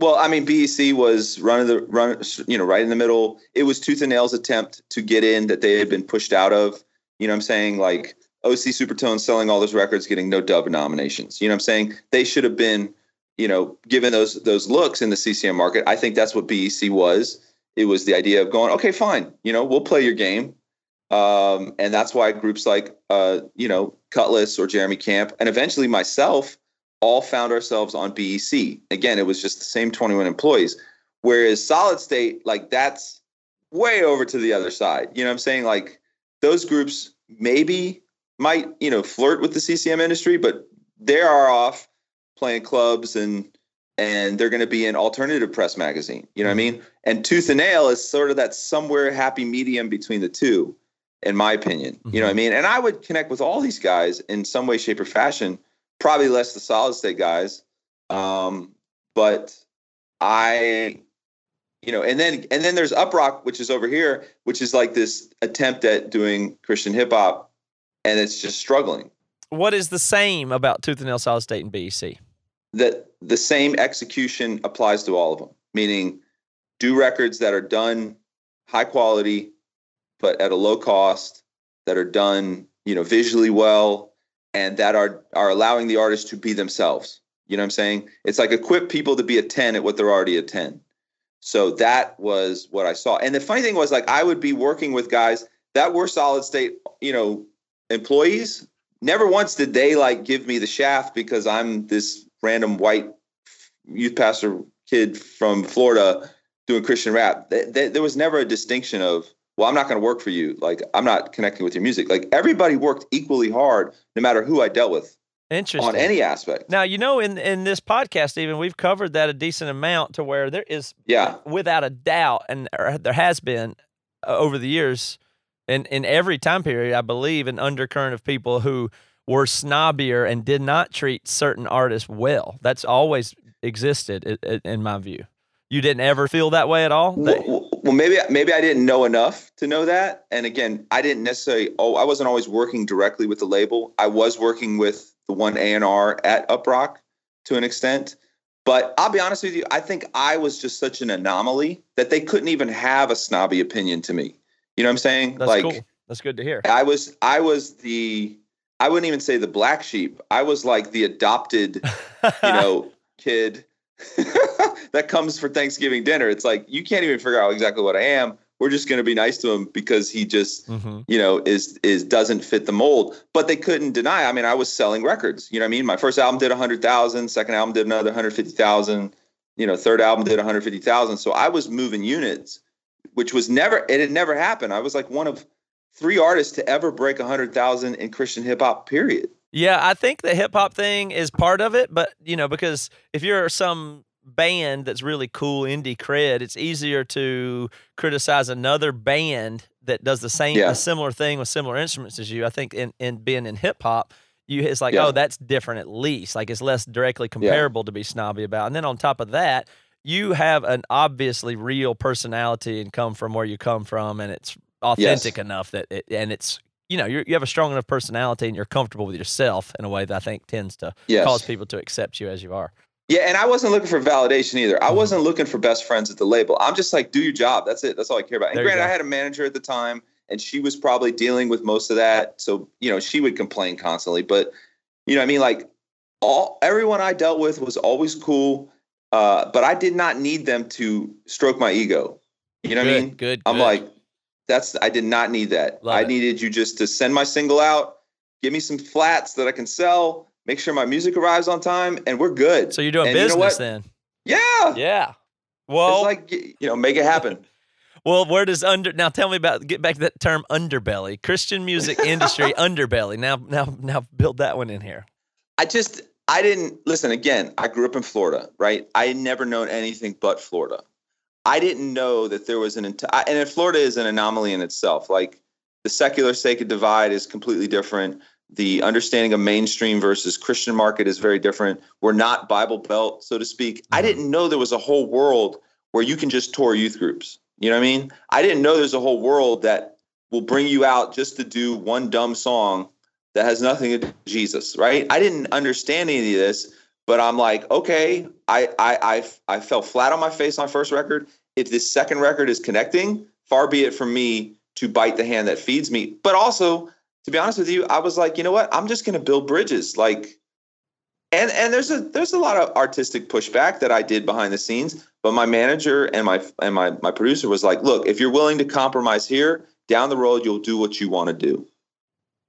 Well, I mean, BEC was run of the run, you know, right in the middle. It was Tooth and Nail's attempt to get in that they had been pushed out of. You know I'm saying? Like OC Supertone selling all those records, getting no Dove nominations. You know I'm saying? They should have been, you know, given those those looks in the CCM market. I think that's what BEC was. It was the idea of going, okay, fine, you know, we'll play your game. Um, and that's why groups like, uh, you know, Kutless or Jeremy Camp, and eventually myself, all found ourselves on BEC. Again, it was just the same 21 employees. Whereas Solid State, like that's way over to the other side. You know what I'm saying? Like those groups maybe might, you know, flirt with the CCM industry, but they are off playing clubs and and they're going to be in alternative press magazine. You know what I mean? And Tooth and Nail is sort of that somewhere happy medium between the two, in my opinion. You know what I mean? And I would connect with all these guys in some way, shape, or fashion. Probably less the solid state guys, um, but I you know, and then and then there's Uprok, which is over here, which is like this attempt at doing Christian hip hop, and it's just struggling. What is the same about Tooth and Nail, Solid State, and BEC? That the same execution applies to all of them, meaning do records that are done high quality, but at a low cost, that are done, you know, visually well, and that are are allowing the artist to be themselves. You know what I'm saying? It's like equip people to be a 10 at what they're already a 10. So that was what I saw. And the funny thing was like I would be working with guys that were solid state, you know, employees. Never once did they like give me the shaft because I'm this random white youth pastor kid from Florida doing Christian rap. There was never a distinction of, well, I'm not going to work for you. Like I'm not connecting with your music. Like everybody worked equally hard, no matter who I dealt with. Interesting. On any aspect. Now, you know, in in this podcast, even we've covered that a decent amount to where there is, yeah, without a doubt, and there has been uh, over the years, in in every time period, I believe, an undercurrent of people who were snobbier and did not treat certain artists well. That's always existed, in my view. You didn't ever feel that way at all. Well, well, maybe maybe I didn't know enough to know that. And again, I didn't necessarily. Oh, I wasn't always working directly with the label. I was working with the one A and R at Uprok to an extent. But I'll be honest with you, I think I was just such an anomaly that they couldn't even have a snobby opinion to me. You know what I'm saying? That's like, cool. That's good to hear. I was I was the I wouldn't even say the black sheep. I was like the adopted, <laughs> you know, kid <laughs> that comes for Thanksgiving dinner. It's like you can't even figure out exactly what I am. We're just going to be nice to him because he just, mm-hmm. you know, is is doesn't fit the mold. But they couldn't deny. I mean, I was selling records. You know what I mean? My first album did a hundred thousand. Second album did another hundred fifty thousand. You know, third album did one hundred fifty thousand. So I was moving units, which was never. It had never happened. I was like one of three artists to ever break a hundred thousand in Christian hip hop. Period. Yeah, I think the hip hop thing is part of it, but you know, because if you're some band that's really cool indie cred, it's easier to criticize another band that does the same yeah. a similar thing with similar instruments as you. I think in, in being in hip hop, you it's like, yeah. oh, that's different at least. Like it's less directly comparable yeah. to be snobby about. And then on top of that, you have an obviously real personality and come from where you come from and it's authentic yes. enough that it, and it's you know you you have a strong enough personality and you're comfortable with yourself in a way that I think tends to yes. cause people to accept you as you are. Yeah, and I wasn't looking for validation either. I mm-hmm. wasn't looking for best friends at the label. I'm just like, do your job. That's it. That's all I care about. And granted, I had a manager at the time, and she was probably dealing with most of that. So you know, she would complain constantly. But you know, I mean, like all everyone I dealt with was always cool. Uh, but I did not need them to stroke my ego. You know good, what I mean? Good. I'm good. like, that's I did not need that. Love I it. needed you just to send my single out, give me some flats that I can sell, make sure my music arrives on time, and we're good. So you're doing and business you know then? Yeah. Yeah. Well, it's like you know, make it happen. <laughs> well, where does under now? Tell me about get back to that term underbelly, Christian music <laughs> industry underbelly. Now, now, now, build that one in here. I just I didn't listen again. I grew up in Florida, right? I had never known anything but Florida. I didn't know that there was an entire, and Florida is an anomaly in itself. Like the secular sacred divide is completely different. The understanding of mainstream versus Christian market is very different. We're not Bible Belt, so to speak. I mm-hmm. didn't know there was a whole world where you can just tour youth groups. You know what I mean? I didn't know there's a whole world that will bring you out just to do one dumb song that has nothing to do with Jesus, right? I didn't understand any of this but I'm like, okay, I, I I I fell flat on my face on my first record. If this second record is connecting, far be it from me to bite the hand that feeds me. But also, to be honest with you, I was like, you know what? I'm just going to build bridges. Like, and and there's a there's a lot of artistic pushback that I did behind the scenes. But my manager and my and my my producer was like, look, if you're willing to compromise here, down the road you'll do what you want to do.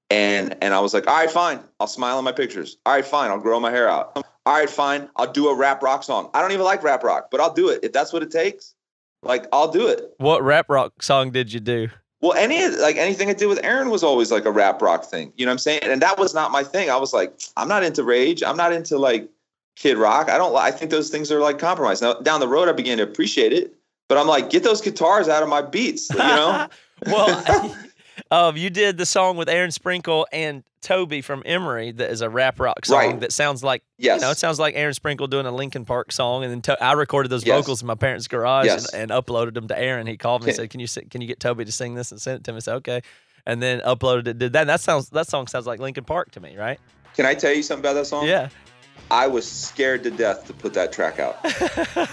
And and I was like, all right, fine. I'll smile in my pictures. All right, fine. I'll grow my hair out all right, fine, I'll do a rap rock song. I don't even like rap rock, but I'll do it. If that's what it takes, like I'll do it. What rap rock song did you do? Well, any like anything I did with Aaron was always like a rap rock thing. You know what I'm saying? And that was not my thing. I was like, I'm not into rage. I'm not into like Kid Rock. I don't. I think those things are like compromise. Now down the road, I began to appreciate it, but I'm like, get those guitars out of my beats. You know? <laughs> well, <laughs> Um, you did the song with Aaron Sprinkle and Toby from Emery that is a rap rock song Right. that sounds like Yes. you know it sounds like Aaron Sprinkle doing a Linkin Park song, and then to- I recorded those Yes. vocals in my parents' garage Yes. and, and uploaded them to Aaron. He called me and <laughs> said, "Can you can you get Toby to sing this and send it to me?" I said, "Okay," and then uploaded it. Did that? That sounds that song sounds like Linkin Park to me, right? Can I tell you something about that song? Yeah. I was scared to death to put that track out. <laughs>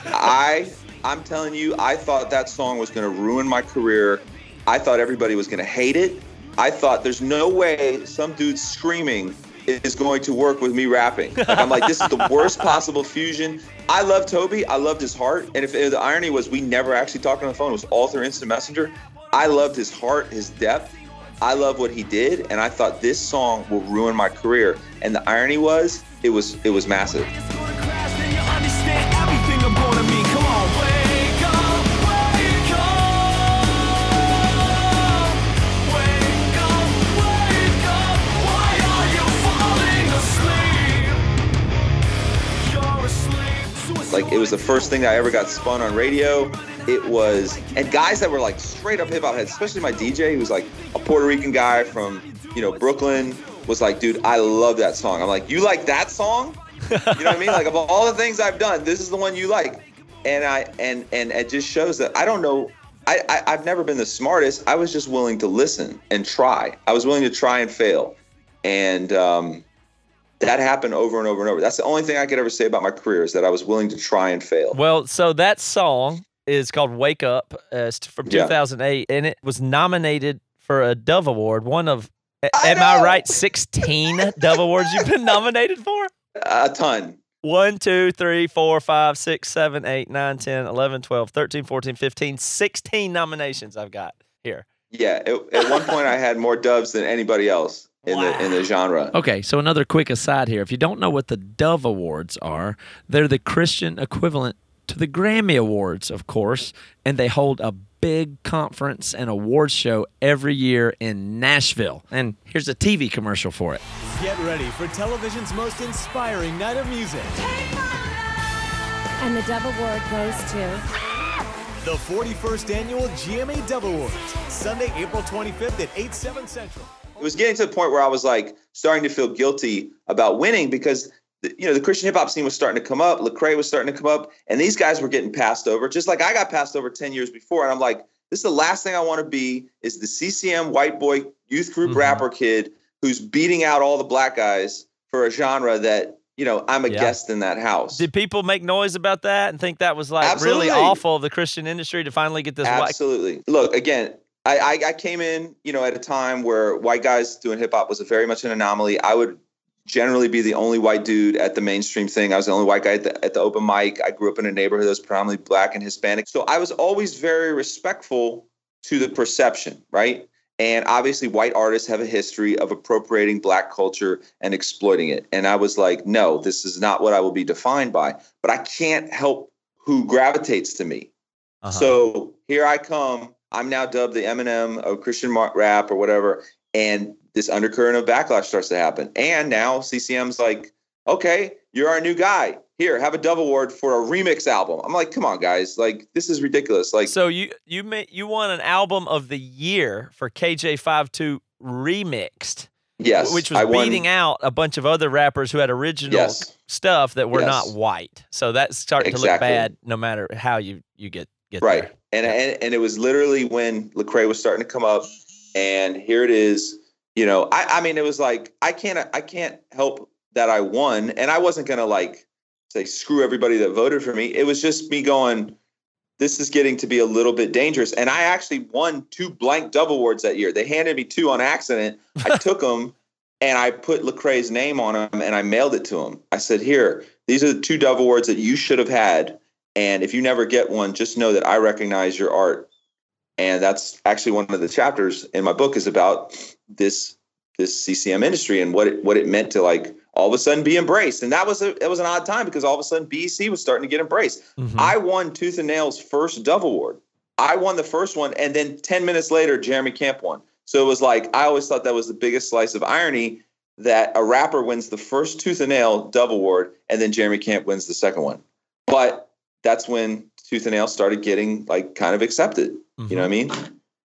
I I'm telling you, I thought that song was going to ruin my career. I thought everybody was going to hate it. I thought there's no way some dude screaming is going to work with me rapping. Like, I'm like, this is the <laughs> worst possible fusion. I love Toby. I loved his heart. And if the irony was we never actually talked on the phone, it was all through Instant Messenger. I loved his heart, his depth. I love what he did, and I thought this song will ruin my career. And the irony was, it was it was massive. Like it was the first thing I ever got spun on radio. It was, and guys that were like straight up hip hop heads, especially my DJ, who was like a Puerto Rican guy from, you know, Brooklyn, was like, dude, I love that song. I'm like, you like that song? You know what I mean? Like of all the things I've done, this is the one you like. And I and and it just shows that I don't know. I, I I've never been the smartest. I was just willing to listen and try. I was willing to try and fail, and um, that happened over and over and over. That's the only thing I could ever say about my career is that I was willing to try and fail. Well, so that song is called "Wake Up" uh, from Yeah. 2008, and it was nominated for a Dove Award. One of, I am I right? 16 <laughs> Dove Awards you've been nominated for. A ton. 1, 2, 3, 4, 5, 6, 7, 8, 9, 10, 11, 12, 13, 14, 15, 16 nominations I've got here. Yeah. At, at one point, I had more doves than anybody else in the in the genre. Okay, so another quick aside here. If you don't know what the Dove Awards are, they're the Christian equivalent to the Grammy Awards, of course, and they hold a big conference and awards show every year in Nashville. And here's a TV commercial for it. Get ready for television's most inspiring night of music. And the Dove Award goes to The 41st annual GMA Dove Awards, Sunday, April 25th at 8, 7 Central. It was getting to the point where I was like starting to feel guilty about winning because the, you know the Christian hip hop scene was starting to come up. Lecrae was starting to come up, and these guys were getting passed over, just like I got passed over ten years before. And I'm like, this is the last thing I want to be is the CCM white boy youth group Mhm. rapper kid who's beating out all the black guys for a genre that you know I'm a Yeah. guest in that house. Did people make noise about that and think that was like Absolutely. really awful of the Christian industry to finally get this white? Absolutely. Look, again, I, I, I came in, you know, at a time where white guys doing hip hop was a very much an anomaly. I would generally be the only white dude at the mainstream thing. I was the only white guy at the, at the open mic. I grew up in a neighborhood that was predominantly black and Hispanic. So I was always very respectful to the perception, right? And obviously, white artists have a history of appropriating black culture and exploiting it. And I was like, no, this is not what I will be defined by. But I can't help who gravitates to me. Uh-huh. So here I come. I'm now dubbed the Eminem of Christian rap or whatever, and this undercurrent of backlash starts to happen. And now CCM's like, okay, you're our new guy. Here, have a Dove Award for a remix album. I'm like, come on, guys, like this is ridiculous. Like, So you you ma- you won an album of the year for KJ52 remixed, yes, which was won- beating out a bunch of other rappers who had original Yes. stuff that were not white. So that's starting to look bad no matter how you you get get right. there. and, and and it was literally when Lecrae was starting to come up and here it is you know I, I mean it was like i can't i can't help that i won and i wasn't gonna like say screw everybody that voted for me. It was just me going this is getting to be a little bit dangerous. And i actually won two blank dove awards that year. They handed me two on accident. <laughs> I took them and i put Lecrae's name on them and i mailed it to him i said here these are the two dove awards that you should have had and if you never get one, just know that I recognize your art. And that's actually one of the chapters in my book is about this this CCM industry and what it what it meant to like all of a sudden be embraced. And that was a it was an odd time because all of a sudden BC was starting to get embraced. Mhm. I won Tooth and Nail's first Dove Award. I won the first one, and then 10 minutes later, Jeremy Camp won. So it was like I always thought that was the biggest slice of irony that a rapper wins the first Tooth and Nail Dove Award, and then Jeremy Camp wins the second one. But that's when Tooth and Nail started getting like kind of accepted. You know what I mean?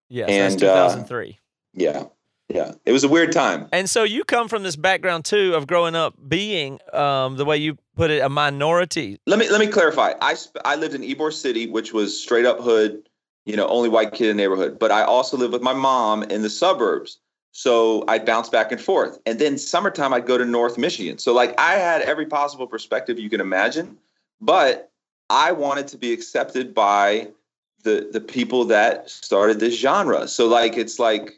Yeah, so and, uh, 2003. Yeah. Yeah. It was a weird time. And so you come from this background too of growing up being um, the way you put it a minority. Let me let me clarify. I sp- I lived in Ybor City, which was straight up hood, you know, only white kid in the neighborhood. But I also lived with my mom in the suburbs. So I'd bounce back and forth. And then summertime I'd go to North Michigan. So like I had every possible perspective you can imagine, but I wanted to be accepted by the the people that started this genre. So like it's like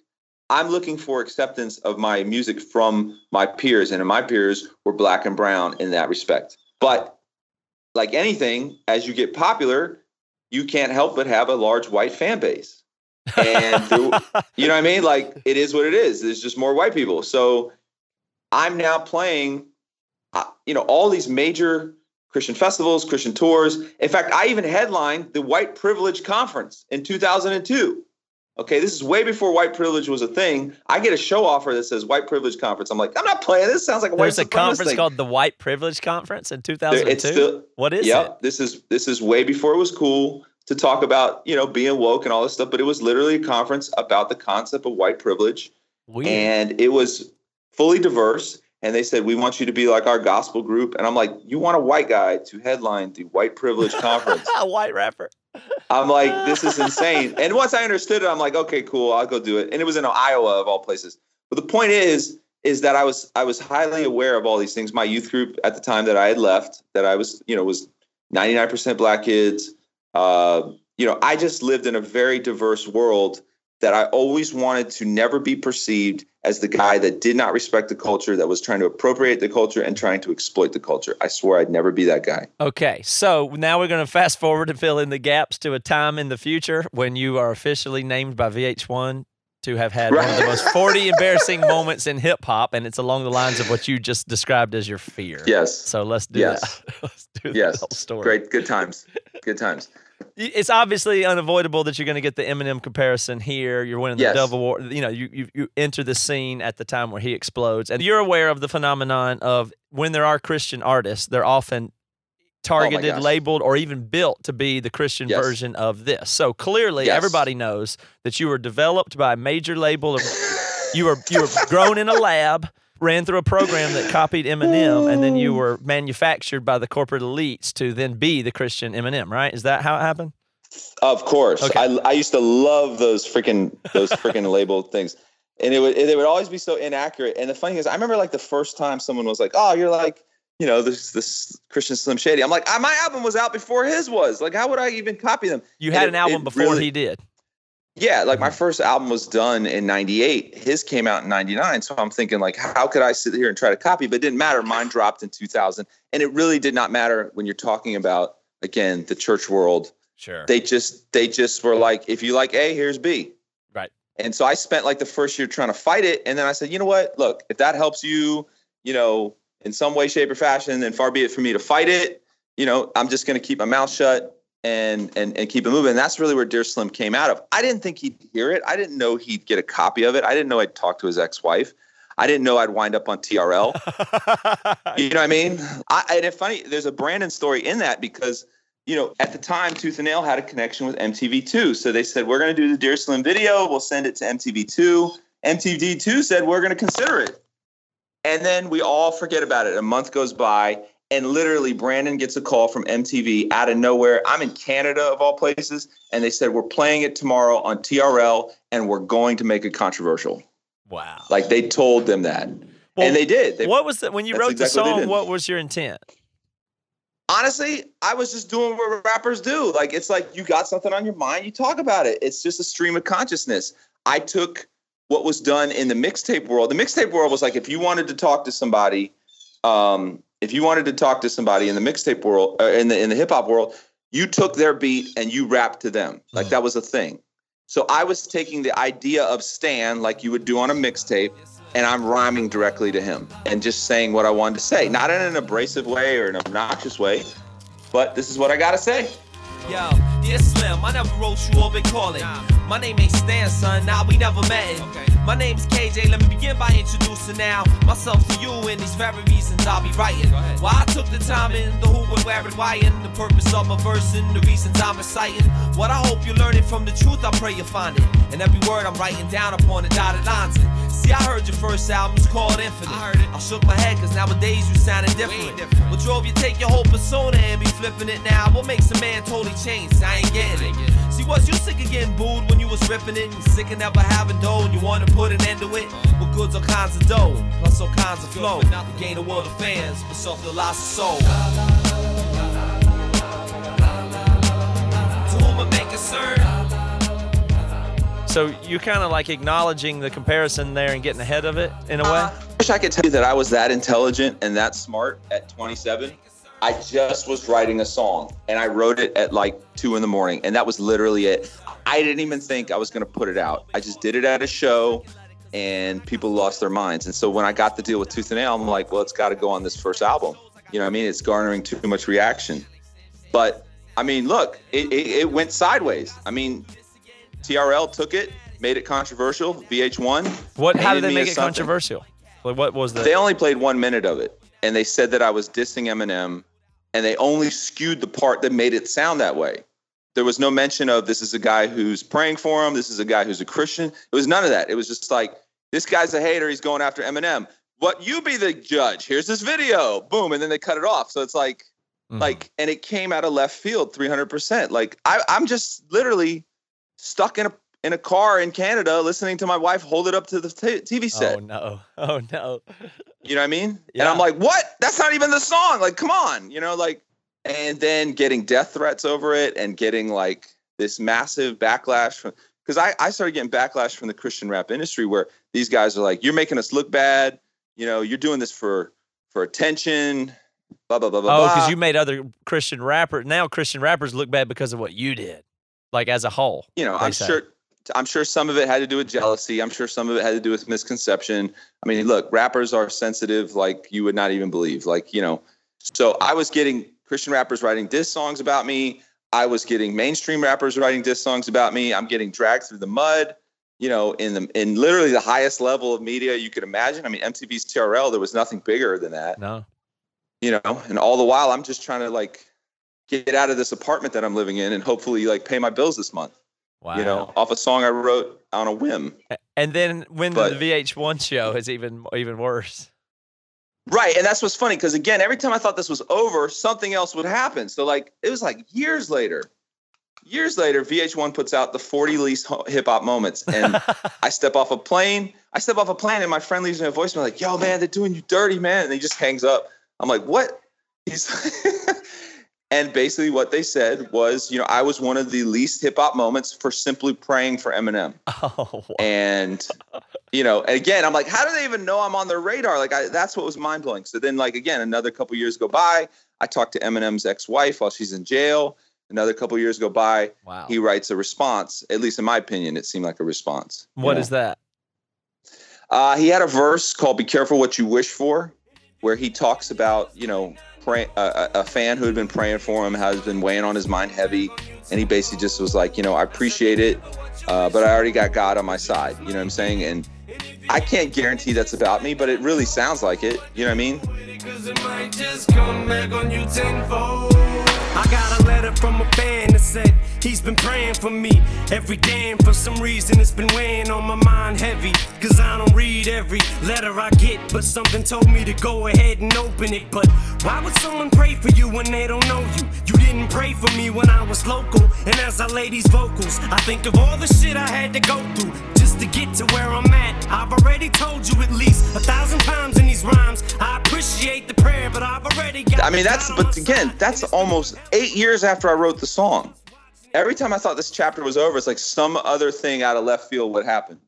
I'm looking for acceptance of my music from my peers, and my peers were black and brown in that respect. But like anything, as you get popular, you can't help but have a large white fan base. And through, <laughs> you know what I mean? Like it is what it is. There's just more white people. So I'm now playing, uh, you know, all these major Christian festivals, Christian tours. In fact, I even headlined the White Privilege Conference in 2002. Okay, this is way before white privilege was a thing. I get a show offer that says white privilege conference. I'm like, I'm not playing. This sounds like a white There's a conference thing. called the White Privilege Conference in 2002. What is yep, it? This is this is way before it was cool to talk about you know being woke and all this stuff. But it was literally a conference about the concept of white privilege, Weird. and it was fully diverse. And they said we want you to be like our gospel group. And I'm like, you want a white guy to headline the white privilege conference? a <laughs> white rapper. I'm like, this is insane. And once I understood it, I'm like, okay, cool, I'll go do it. And it was in Iowa of all places. But the point is, is that I was I was highly aware of all these things. My youth group at the time that I had left, that I was, you know, was 99% black kids. Uh, you know, I just lived in a very diverse world that I always wanted to never be perceived as the guy that did not respect the culture, that was trying to appropriate the culture and trying to exploit the culture. I swore I'd never be that guy. Okay, so now we're going to fast forward and fill in the gaps to a time in the future when you are officially named by VH1 to have had one of the most 40 embarrassing <laughs> moments in hip hop, and it's along the lines of what you just described as your fear. Yes. So let's do Yes. that. <laughs> let's do the Yes. whole story. Great. Good times. Good times. It's obviously unavoidable that you're going to get the Eminem comparison here. You're winning the Yes. Dove Award. You know, you, you you enter the scene at the time where he explodes, and you're aware of the phenomenon of when there are Christian artists, they're often oh targeted, gosh. labeled, or even built to be the Christian Yes. version of this. So clearly, Yes. everybody knows that you were developed by a major label. Of, <laughs> you were you were grown in a lab. Ran through a program that copied Eminem, and then you were <sighs> manufactured by the corporate elites to then be the Christian Eminem. Right? Is that how it happened? Of course, Okay. I, I used to love those freaking those freaking <laughs> labeled things, and it would they would always be so inaccurate. And the funny thing is, I remember like the first time someone was like, "Oh, you're like." You know this this Christian Slim Shady. I'm like, "Ah, my album was out before his was. Like, how would I even copy them? You And had it- an album before really- he did. Yeah, like my mm. first album was done in '98. His came out in '99. So I'm thinking, like, how could I sit here and try to copy? But it didn't matter. Mine dropped in 2000, and it really did not matter when you're talking about again the church world Sure. they just they just were like if you like a here's b Right. and so i spent like the first year trying to fight it and then i said you know what look if that helps you you know in some way shape or fashion then far be it for me to fight it you know i'm just going to keep my mouth shut and and and keep it moving and that's really where dear slim came out of i didn't think he'd hear it i didn't know he'd get a copy of it i didn't know i'd talk to his ex-wife i didn't know i'd wind up on trl <laughs> you know what I mean? I, and it's funny, there's a Brandon story in that because, you know, at the time, Tooth and Nail had a connection with MTV2. So they said, we're going to do the Dear Slim video. We'll send it to MTV2. MTV2 said, we're going to consider it. And then we all forget about it. A month goes by, and literally, Brandon gets a call from MTV out of nowhere. I'm in Canada, of all places. And they said, we're playing it tomorrow on TRL, and we're going to make it controversial. wow. Like they told them that. Well, and they did. They, what was the when you wrote exactly the song? What was your intent? honestly, I was just doing what rappers do. Like it's like you got something on your mind, you talk about it. It's just a stream of consciousness. I took what was done in the mixtape world. The mixtape world was like if you wanted to talk to somebody, um, if you wanted to talk to somebody in the mixtape world, uh, in the in the hip hop world, you took their beat and you rapped to them. Like that was a thing. So I was taking the idea of Stan, like you would do on a mixtape, and I'm rhyming directly to him and just saying what I wanted to say, not in an abrasive way or an obnoxious way, but this is what I gotta say. Yo, dear Slim, I never wrote you or been calling. My name ain't Stan, son. Nah, we never met. Okay. My name's KJ. Let me begin by introducing now myself to you and these very reasons I'll be writing. Why I took the time in the who, and where, and why, and the purpose of my verse and the reasons I'm reciting. What I hope you're learning from the truth, I pray you find it. And every word I'm writing down upon the dotted lines. See, I heard your first album's called Infinite. I heard it. I shook my head, cause nowadays you sounding different. different. What drove you take your whole persona and be flipping it now? What makes a man totally change? I ain't getting it. See, was you sick of getting booed when you was ripping it? And sick of never having dough and you wanna put an end to it? With goods all kinds of dough, plus all kinds of flow. Not to gain a world of fans, but suffer the loss of soul. To whom it may concern. So you kind of like acknowledging the comparison there and getting ahead of it in a uh, way. I wish I could tell you that I was that intelligent and that smart at 27. I just was writing a song and I wrote it at like two in the morning, and that was literally it. I didn't even think I was going to put it out. I just did it at a show, and people lost their minds. And so when I got the deal with Tooth and Nail, I'm like, well, it's got to go on this first album. You know what I mean? It's garnering too much reaction. But I mean, look, it, it, it went sideways. I mean, TRL took it, made it controversial. VH1. What? How did they make it something. controversial? Like, what was the? They only played one minute of it, and they said that I was dissing Eminem, and they only skewed the part that made it sound that way. There was no mention of this is a guy who's praying for him. This is a guy who's a Christian. It was none of that. It was just like this guy's a hater. He's going after Eminem. What you be the judge? Here's this video. Boom, and then they cut it off. So it's like, Mhm. like, and it came out of left field, 300. percent Like I, I'm just literally stuck in a in a car in Canada, listening to my wife hold it up to the t- TV oh, set. Oh no! <laughs> Oh no! You know what I mean? And I'm like, what? That's not even the song. Like, come on. You know, like, and then getting death threats over it and getting like this massive backlash from, because I, I started getting backlash from the Christian rap industry where these guys are like, you're making us look bad. You know, you're doing this for, for attention, blah, blah, blah, blah. Oh, because you made other Christian rappers now Christian rappers look bad because of what you did, like as a whole. you know, I'm say. sure. I'm sure some of it had to do with jealousy. I'm sure some of it had to do with misconception. I mean, look, rappers are sensitive like you would not even believe. Like, you know, so I was getting Christian rappers writing diss songs about me. I was getting mainstream rappers writing diss songs about me. I'm getting dragged through the mud, you know, in the in literally the highest level of media you could imagine. I mean, MTV's TRL, there was nothing bigger than that No. you know and all the while i'm just trying to like get out of this apartment that i'm living in and hopefully like pay my bills this month Wow. you know off a song i wrote on a whim And then when But- the VH1 show is even even worse. right and that's what's funny because again every time i thought this was over something else would happen so like it was like years later years later vh1 puts out the 40 least hip-hop moments and <laughs> i step off a plane i step off a plane and my friend leaves me a voicemail like yo man they're doing you dirty man and he just hangs up i'm like what he's <laughs> and basically what they said was you know i was one of the least hip-hop moments for simply praying for eminem <laughs> oh, wow. and you know and again i'm like how do they even know i'm on their radar like I, that's what was mind-blowing so then like again another couple years go by i talk to eminem's ex-wife while she's in jail another couple years go by wow. he writes a response at least in my opinion it seemed like a response What know? is that? uh, he had a verse called "Be careful what you wish for," where he talks about you know pray, a a fan who had been praying for him has been weighing on his mind heavy, and he basically just was like, you know, I appreciate it, uh, but I already got God on my side. You know what I'm saying? And I can't guarantee that's about me, but it really sounds like it. You know what I mean? I got a letter from a fan that said he's been praying for me every day. And for some reason, it's been weighing on my mind heavy. Cause I don't read every letter I get, but something told me to go ahead and open it. But why would someone pray for you when they don't know you? You didn't pray for me when I was local. And as I lay these vocals, I think of all the shit I had to go through just to get to where I'm at. I've already told you at least a thousand times in these rhymes. I appreciate the prayer, but I've already got. I mean, that's but again, that's almost eight years after I wrote the song. Every time I thought this chapter was over, it's like some other thing out of left field would happen.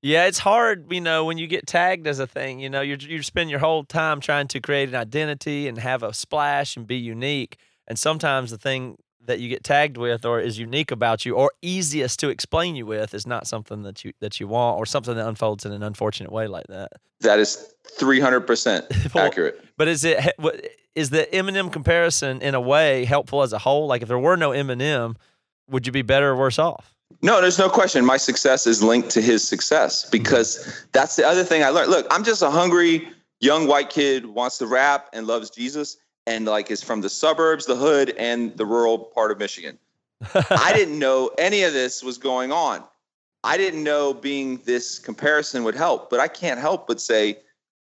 Yeah, it's hard, you know, when you get tagged as a thing. You know, you you spend your whole time trying to create an identity and have a splash and be unique. And sometimes the thing that you get tagged with or is unique about you or easiest to explain you with is not something that you that you want or something that unfolds in an unfortunate way like that. That is 300% <laughs> Well, accurate. But is it is the Eminem comparison in a way helpful as a whole? Like if there were no Eminem, would you be better or worse off? No, there's no question. My success is linked to his success mm-hmm. because that's the other thing I learned. Look, I'm just a hungry young white kid wants to rap and loves Jesus and like is from the suburbs, the hood, and the rural part of Michigan. <laughs> I didn't know any of this was going on. I didn't know being this comparison would help, but I can't help but say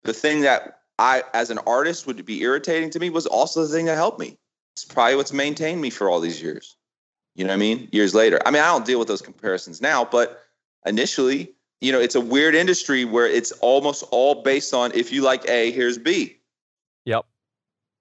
the thing that I, as an artist, would be irritating to me was also the thing that helped me. It's probably what's maintained me for all these years. You know what I mean? Years later. I mean, I don't deal with those comparisons now, but initially, you know, it's a weird industry where it's almost all based on if you like A, here's B. Yep.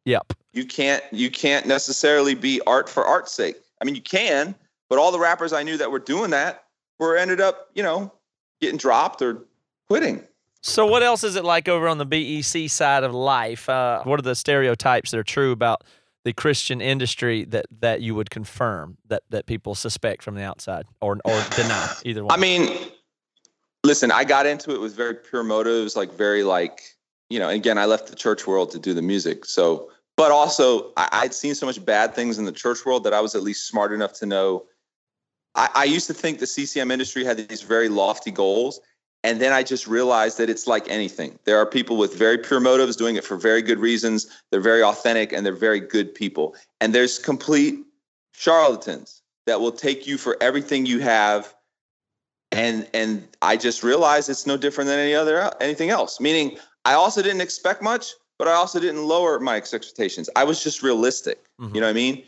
Yep. You can't you can't necessarily be art for art's sake. I mean, you can, but all the rappers I knew that were doing that were ended up, you know, getting dropped or quitting. So, what else is it like over on the BEC side of life? Uh, what are the stereotypes that are true about the Christian industry that that you would confirm that that people suspect from the outside or or deny either one? I mean, listen, I got into it with very pure motives, like very like you know. Again, I left the church world to do the music, so but also I, I'd seen so much bad things in the church world that I was at least smart enough to know. I, I used to think the CCM industry had these very lofty goals. And then I just realized that it's like anything. There are people with very pure motives doing it for very good reasons. They're very authentic and they're very good people. And there's complete charlatans that will take you for everything you have. And and I just realized it's no different than any other anything else. Meaning I also didn't expect much, but I also didn't lower my expectations. I was just realistic. Mhm. You know what I mean?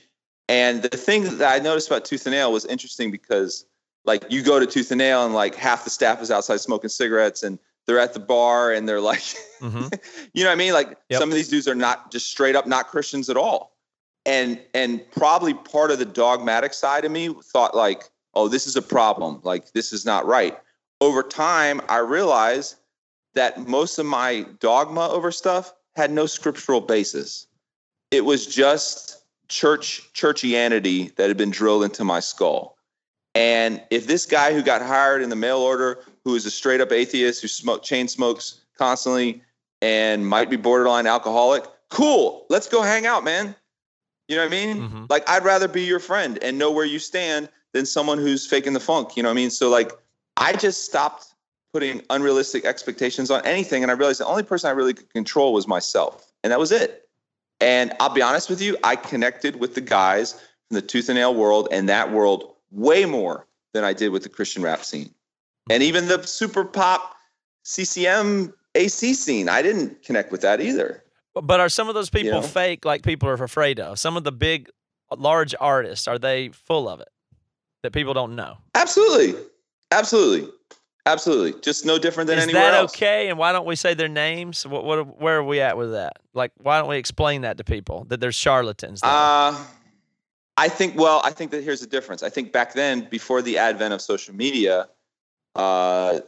And the thing that I noticed about Tooth and Nail was interesting because like you go to Tooth and Nail and like half the staff is outside smoking cigarettes and they're at the bar and they're like, Mhm. <laughs> you know what I mean? Like Yep. some of these dudes are not just straight up not Christians at all. And and probably part of the dogmatic side of me thought like, oh, this is a problem. Like this is not right. Over time, I realized that most of my dogma over stuff had no scriptural basis. It was just church churchianity that had been drilled into my skull. And if this guy who got hired in the mail order, who is a straight up atheist who smoke chain smokes constantly and might be borderline alcoholic, cool, let's go hang out, man. You know what I mean? Mhm. Like I'd rather be your friend and know where you stand than someone who's faking the funk. You know what I mean? So like I just stopped putting unrealistic expectations on anything. And I realized the only person I really could control was myself. And that was it. And I'll be honest with you, I connected with the guys from the tooth and nail world and that world way more than I did with the Christian rap scene. And even the super pop CCM AC scene, I didn't connect with that either. But- are some of those people know? fake like people are afraid of? Some of the big, large artists, are they full of it that people don't know? Absolutely. Absolutely. Absolutely. Just no different than Is anywhere that else. okay? And why don't we say their names? What, what, where are we at with that? Like, why don't we explain that to people that there's charlatans? there? Uh, I think, well, I think that here's the difference. I think back then, before the advent of social media, uh,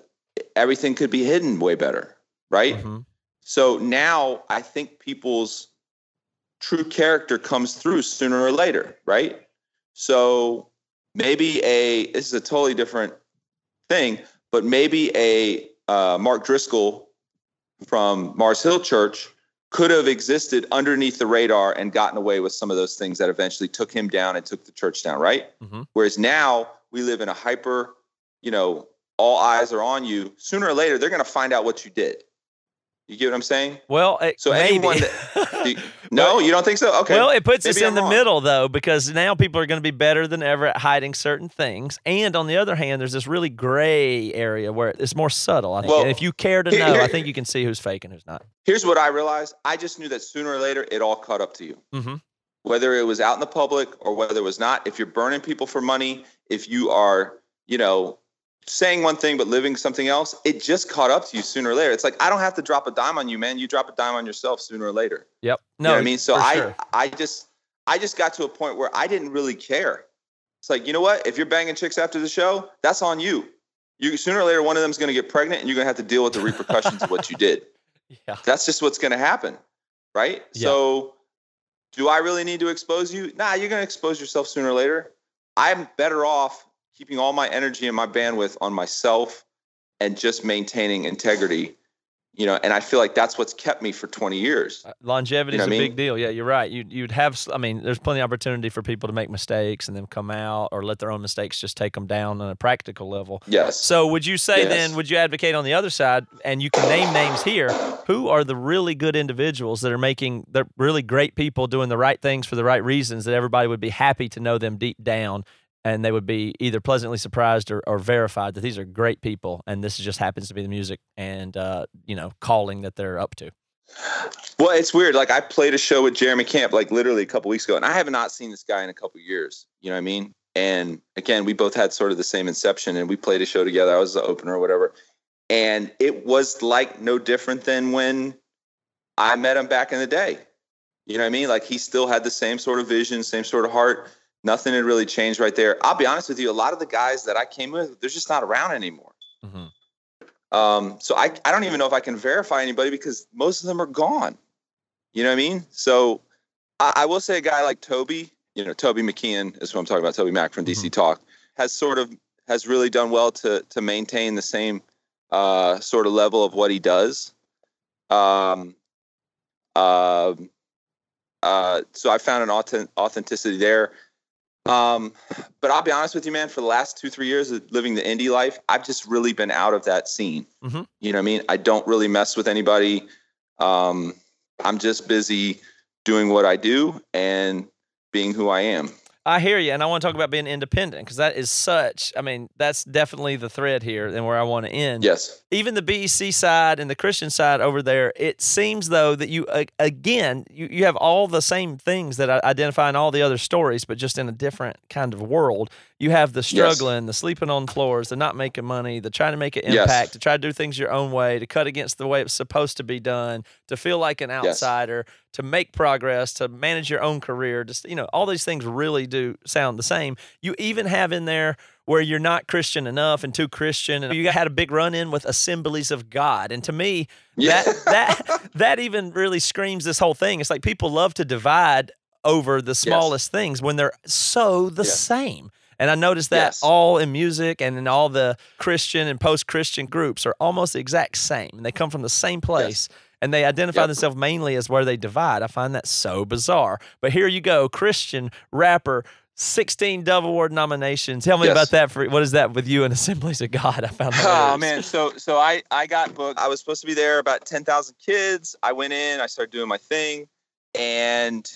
everything could be hidden way better, right? Mhm. So now I think people's true character comes through sooner or later, right? So maybe a, this is a totally different thing, but maybe a uh, Mark Driscoll from Mars Hill Church could have existed underneath the radar and gotten away with some of those things that eventually took him down and took the church down, right? Mhm. Whereas now we live in a hyper, you know, all eyes are on you. Sooner or later, they're going to find out what you did. You get what I'm saying? Well, it, So maybe. anyone that- <laughs> you- No, you don't think so? Okay. Well, it puts us in I'm the wrong. middle though, because now people are going to be better than ever at hiding certain things. And on the other hand, there's this really gray area where it's more subtle. I think. Well, and if you care to here- know, I think you can see who's fake and who's not. Here's what I realized. I just knew that sooner or later it all caught up to you. Mm-hmm. Whether it was out in the public or whether it was not, if you're burning people for money, if you are, you know, saying one thing but living something else, it just caught up to you sooner or later. It's like I don't have to drop a dime on you, man. You drop a dime on yourself sooner or later. Yep. You No, know what I mean? So I sure. I just I just got to a point where I didn't really care. It's like, you know what? If you're banging chicks after the show, that's on you. You sooner or later one of them's gonna get pregnant and you're gonna have to deal with the repercussions of what you did. <laughs> Yeah. That's just what's gonna happen. Right? Yeah. So do I really need to expose you? Nah, you're gonna expose yourself sooner or later. I'm better off keeping all my energy and my bandwidth on myself and just maintaining integrity you know, and I feel like that's what's kept me for 20 years. Uh, Longevity You know is a I big deal. Yeah, you're right. You you'd have. i mean, there's plenty of opportunity for people to make mistakes and then come out or let their own mistakes just take them down on a practical level. Yes. So would you say Yes. then? Would you advocate on the other side? And you can name names here. Who are the really good individuals that are making? They're really great people doing the right things for the right reasons that everybody would be happy to know them deep down. And they would be either pleasantly surprised or, or verified that these are great people, and this just happens to be the music and uh, you know calling that they're up to. Well, it's weird. Like I played a show with Jeremy Camp like literally a couple weeks ago, and I have not seen this guy in a couple years. You know what I mean? And again, we both had sort of the same inception, and we played a show together. I was the opener or whatever, and it was like no different than when I met him back in the day. You know what I mean? Like he still had the same sort of vision, same sort of heart. Nothing had really changed right there. I'll be honest with you. A lot of the guys that I came with, they're just not around anymore. Um, so I, I don't even know if I can verify anybody because most of them are gone. You know what I mean? So I, I will say a guy like Toby, you know, Toby McKeehan is what I'm talking about. Toby Mac from DC Talk has sort of has really done well to to maintain the same uh, sort of level of what he does. Um, um, uh, so I found an authentic, authenticity there. Um, but I'll be honest with you, man. For the last two, three years of living the indie life, I've just really been out of that scene. Mhm. You know what I mean? I don't really mess with anybody. Um, I'm just busy doing what I do and being who I am. I hear you, and I want to talk about being independent because that is such. I mean, that's definitely the thread here, and where I want to end. Yes. Even the BEC side and the Christian side over there, it seems though that you again you, you have all the same things that I identify in all the other stories, but just in a different kind of world. You have the struggling, the sleeping on floors, the not making money, the trying to make an Yes. impact, to try to do things your own way, to cut against the way it's supposed to be done, to feel like an Yes. To make progress, to manage your own career. Just you know, all these things really do sound the same. You even have in there where you're not Christian enough and too Christian, and you had a big run in with Assemblies of God. And to me, Yeah. that that that even really screams this whole thing. It's like people love to divide over the smallest things when they're so the Yes. same. And I noticed that Yes. all in music and in all the Christian and post-Christian groups are almost the exact same, and they come from the same place. And they identify Yep. themselves mainly as where they divide. I find that so bizarre. But here you go, Christian rapper, 16 Dove Award nominations. Tell me Yes. about that. For what is that with you and <laughs> Assemblies of God? I found. That oh man, so so I I got booked. I was supposed to be there about ten thousand kids. I went in, I started doing my thing, and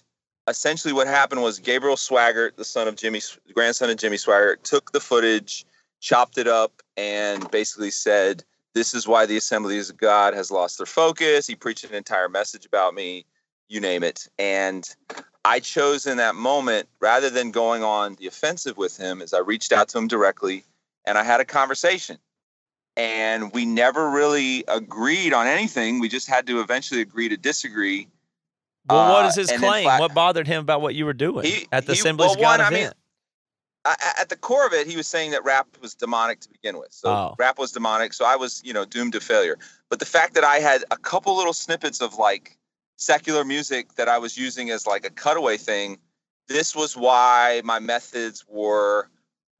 essentially what happened was Gabriel Swaggart, the son of Jimmy, grandson of Jimmy Swaggart, took the footage, chopped it up, and basically said, "This is why the Assemblies of God has lost their focus." He preached an entire message about me, you name it, and I chose in that moment rather than going on the offensive with him, is I reached out to him directly and I had a conversation and we never really agreed on anything. We just had to eventually agree to disagree. Well, what Uh, his then claim? flat- what bothered him about what you were doing He- at the he- Assemblies well, of God one, I mean, event? I- At the core of it, he was saying that rap was demonic to begin with. So Oh. rap was demonic. So I was, you know, doomed to failure. But the fact that I had a couple little snippets of like secular music that I was using as like a cutaway thing, this was why my methods were,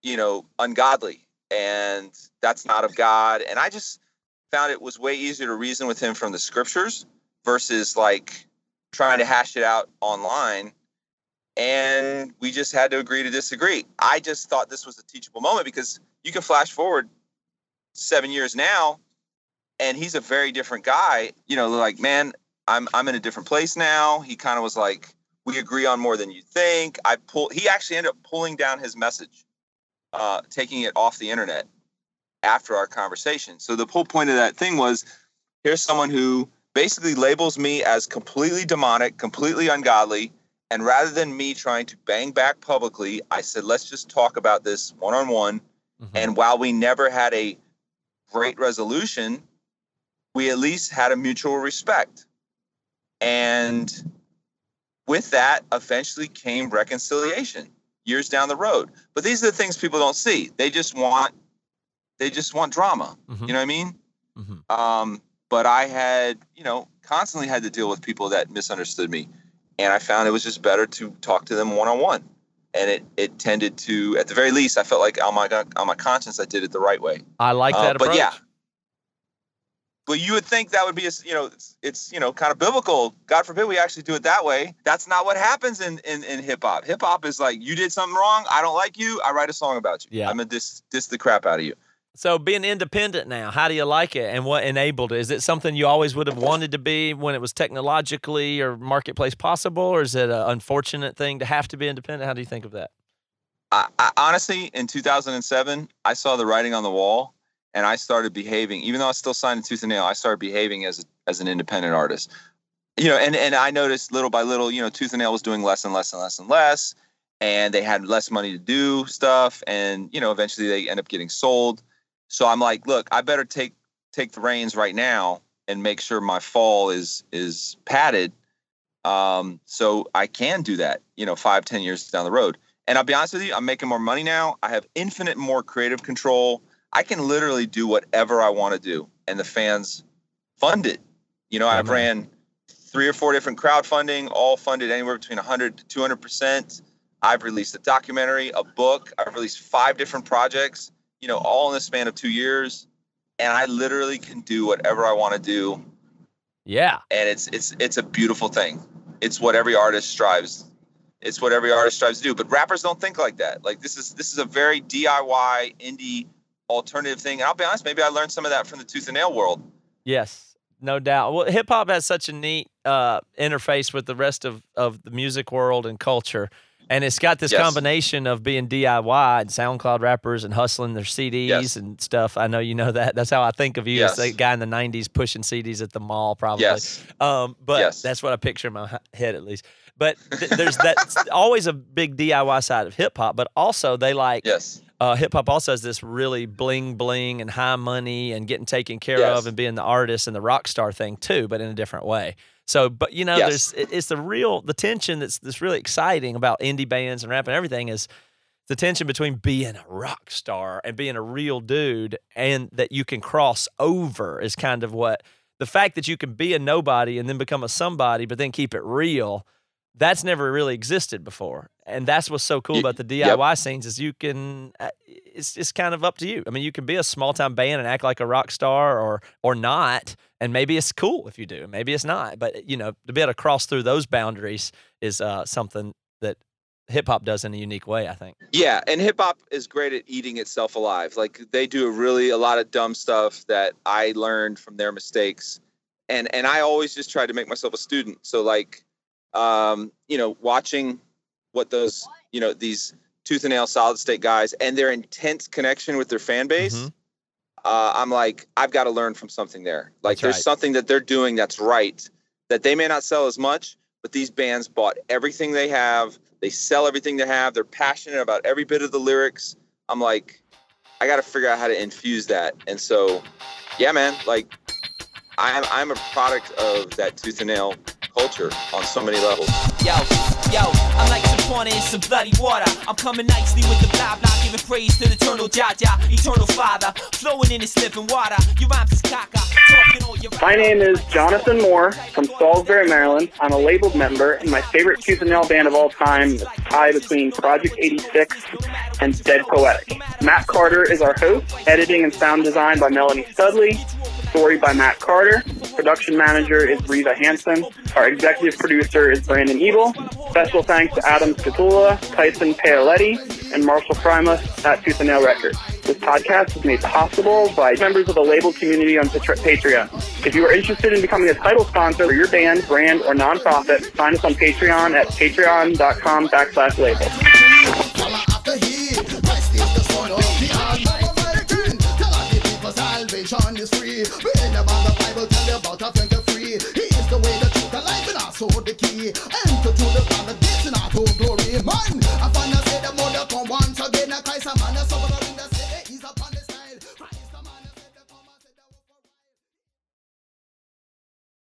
you know, ungodly. And that's not of God. And I just found it was way easier to reason with him from the scriptures versus like trying to hash it out online and we just had to agree to disagree. I just thought this was a teachable moment because you can flash forward seven years now, and he's a very different guy. You know, like man, I'm I'm in a different place now. He kind of was like, we agree on more than you think. I pull. He actually ended up pulling down his message, uh, taking it off the internet after our conversation. So the whole point of that thing was, here's someone who basically labels me as completely demonic, completely ungodly and rather than me trying to bang back publicly, I said, let's just talk about this one on one. And while we never had a great resolution, we at least had a mutual respect. And with that, eventually came reconciliation years down the road. But these are the things people don't see. They just want they just want drama. Mhm. You know what I mean? Mhm. Um, but I had, you know, constantly had to deal with people that misunderstood me and I found it was just better to talk to them one on one. And it it tended to, at the very least, I felt like on my on my conscience, I did it the right way. I like Uh, that but approach. yeah. But you would think that would be, a, you know, it's, it's, you know, kind of biblical. God forbid we actually do it that way. That's not what happens in in, in hip hop. Hip hop is like, you did something wrong. I don't like you. I write a song about you. Yeah. I'm gonna diss diss the crap out of you. So being independent now, how do you like it, and what enabled it? Is it something you always would have wanted to be when it was technologically or marketplace possible, or is it an unfortunate thing to have to be independent? How do you think of that? I, I honestly, in 2007, I saw the writing on the wall, and I started behaving. Even though I still signed to Tooth and Nail, I started behaving as as an independent artist. You know, and and I noticed little by little, you know, Tooth and Nail was doing less and less and less and less, and they had less money to do stuff, and you know, eventually they end up getting sold. So I'm like, look, I better take take the reins right now and make sure my fall is is padded, um, so I can do that. You know, five ten years down the road. And I'll be honest with you, I'm making more money now. I have infinite more creative control. I can literally do whatever I want to do, and the fans fund it. You know, I've ran three or four different crowdfunding, all funded anywhere between 100 to 200 percent. I've released a documentary, a book. I've released five different projects. You know, all in the span of two years, and I literally can do whatever I want to do, Yeah, and it's it's it's a beautiful thing. It's what every artist strives. It's what every artist strives to do. But rappers don't think like that. Like this is this is a very DIY indie alternative thing. And I'll be honest, maybe I learned some of that from the tooth and nail world. yes, no doubt. Well, hip hop has such a neat uh, interface with the rest of of the music world and culture. And it's got this Yes. combination of being DIY and SoundCloud rappers and hustling their CDs Yes. and stuff. I know you know that. That's how I think of you as a guy in the '90s pushing CDs at the mall, probably. Yes. Um, but Yes. that's what I picture in my head at least. But th- there's that's always a big DIY side of hip hop, but also they like Yes. uh, hip hop also has this really bling bling and high money and getting taken care Yes. of and being the artist and the rock star thing too, but in a different way. So, but you know, Yes. there's it's the real the tension that's that's really exciting about indie bands and rap and everything is the tension between being a rock star and being a real dude and that you can cross over is kind of what the fact that you can be a nobody and then become a somebody but then keep it real that's never really existed before and that's what's so cool Y- about the yep. diy scenes is you can uh, it's it's kind of up to you i mean you can be a small time band and act like a rock star or or not and maybe it's cool if you do maybe it's not but you know to be able to cross through those boundaries is uh, something that hip hop does in a unique way i think Yeah, and hip hop is great at eating itself alive. Like they do a really a lot of dumb stuff that I learned from their mistakes, and and I always just try to make myself a student. So like, um, you know, watching what those you know these tooth and nail solid state guys and their intense connection with their fan base. Mhm. Uh, I'm like, I've got to learn from something there. Like, That's there's right. something that they're doing that's right that they may not sell as much, but these bands bought everything they have. They sell everything they have. They're passionate about every bit of the lyrics. I'm like, I got to figure out how to infuse that. And so, yeah, man, like, I'm I'm a product of that tooth and nail culture on so many levels. Yo, yo, I'm like some corner in some bloody water. I'm coming nicely with the blah blah, giving praise to the eternal Jaja, eternal Father. Flowing in this living water. Your rhymes is caca. My name is Jonathan Moore from Salisbury, Maryland. I'm a labeled member, and my favorite nail band of all time is tie between Project 86 and Dead Poetic. Matt Carter is our host. Editing and sound design by Melanie Studley. Story by Matt Carter. Production manager is Reva Hansen. Our executive producer is Brandon Ebel. Special thanks to Adam Scatula, Tyson Paoletti, and Marshall Primus at Tooth and Nail Records. This podcast is made possible by members of the label community on Patreon. If you are interested in becoming a title sponsor for your band, brand, or nonprofit, find us on Patreon at patreon.com backslash label. Salvation is free. Read about the Bible, tell you about a 23. He is the way, the truth, the life, and to the planet, this glory.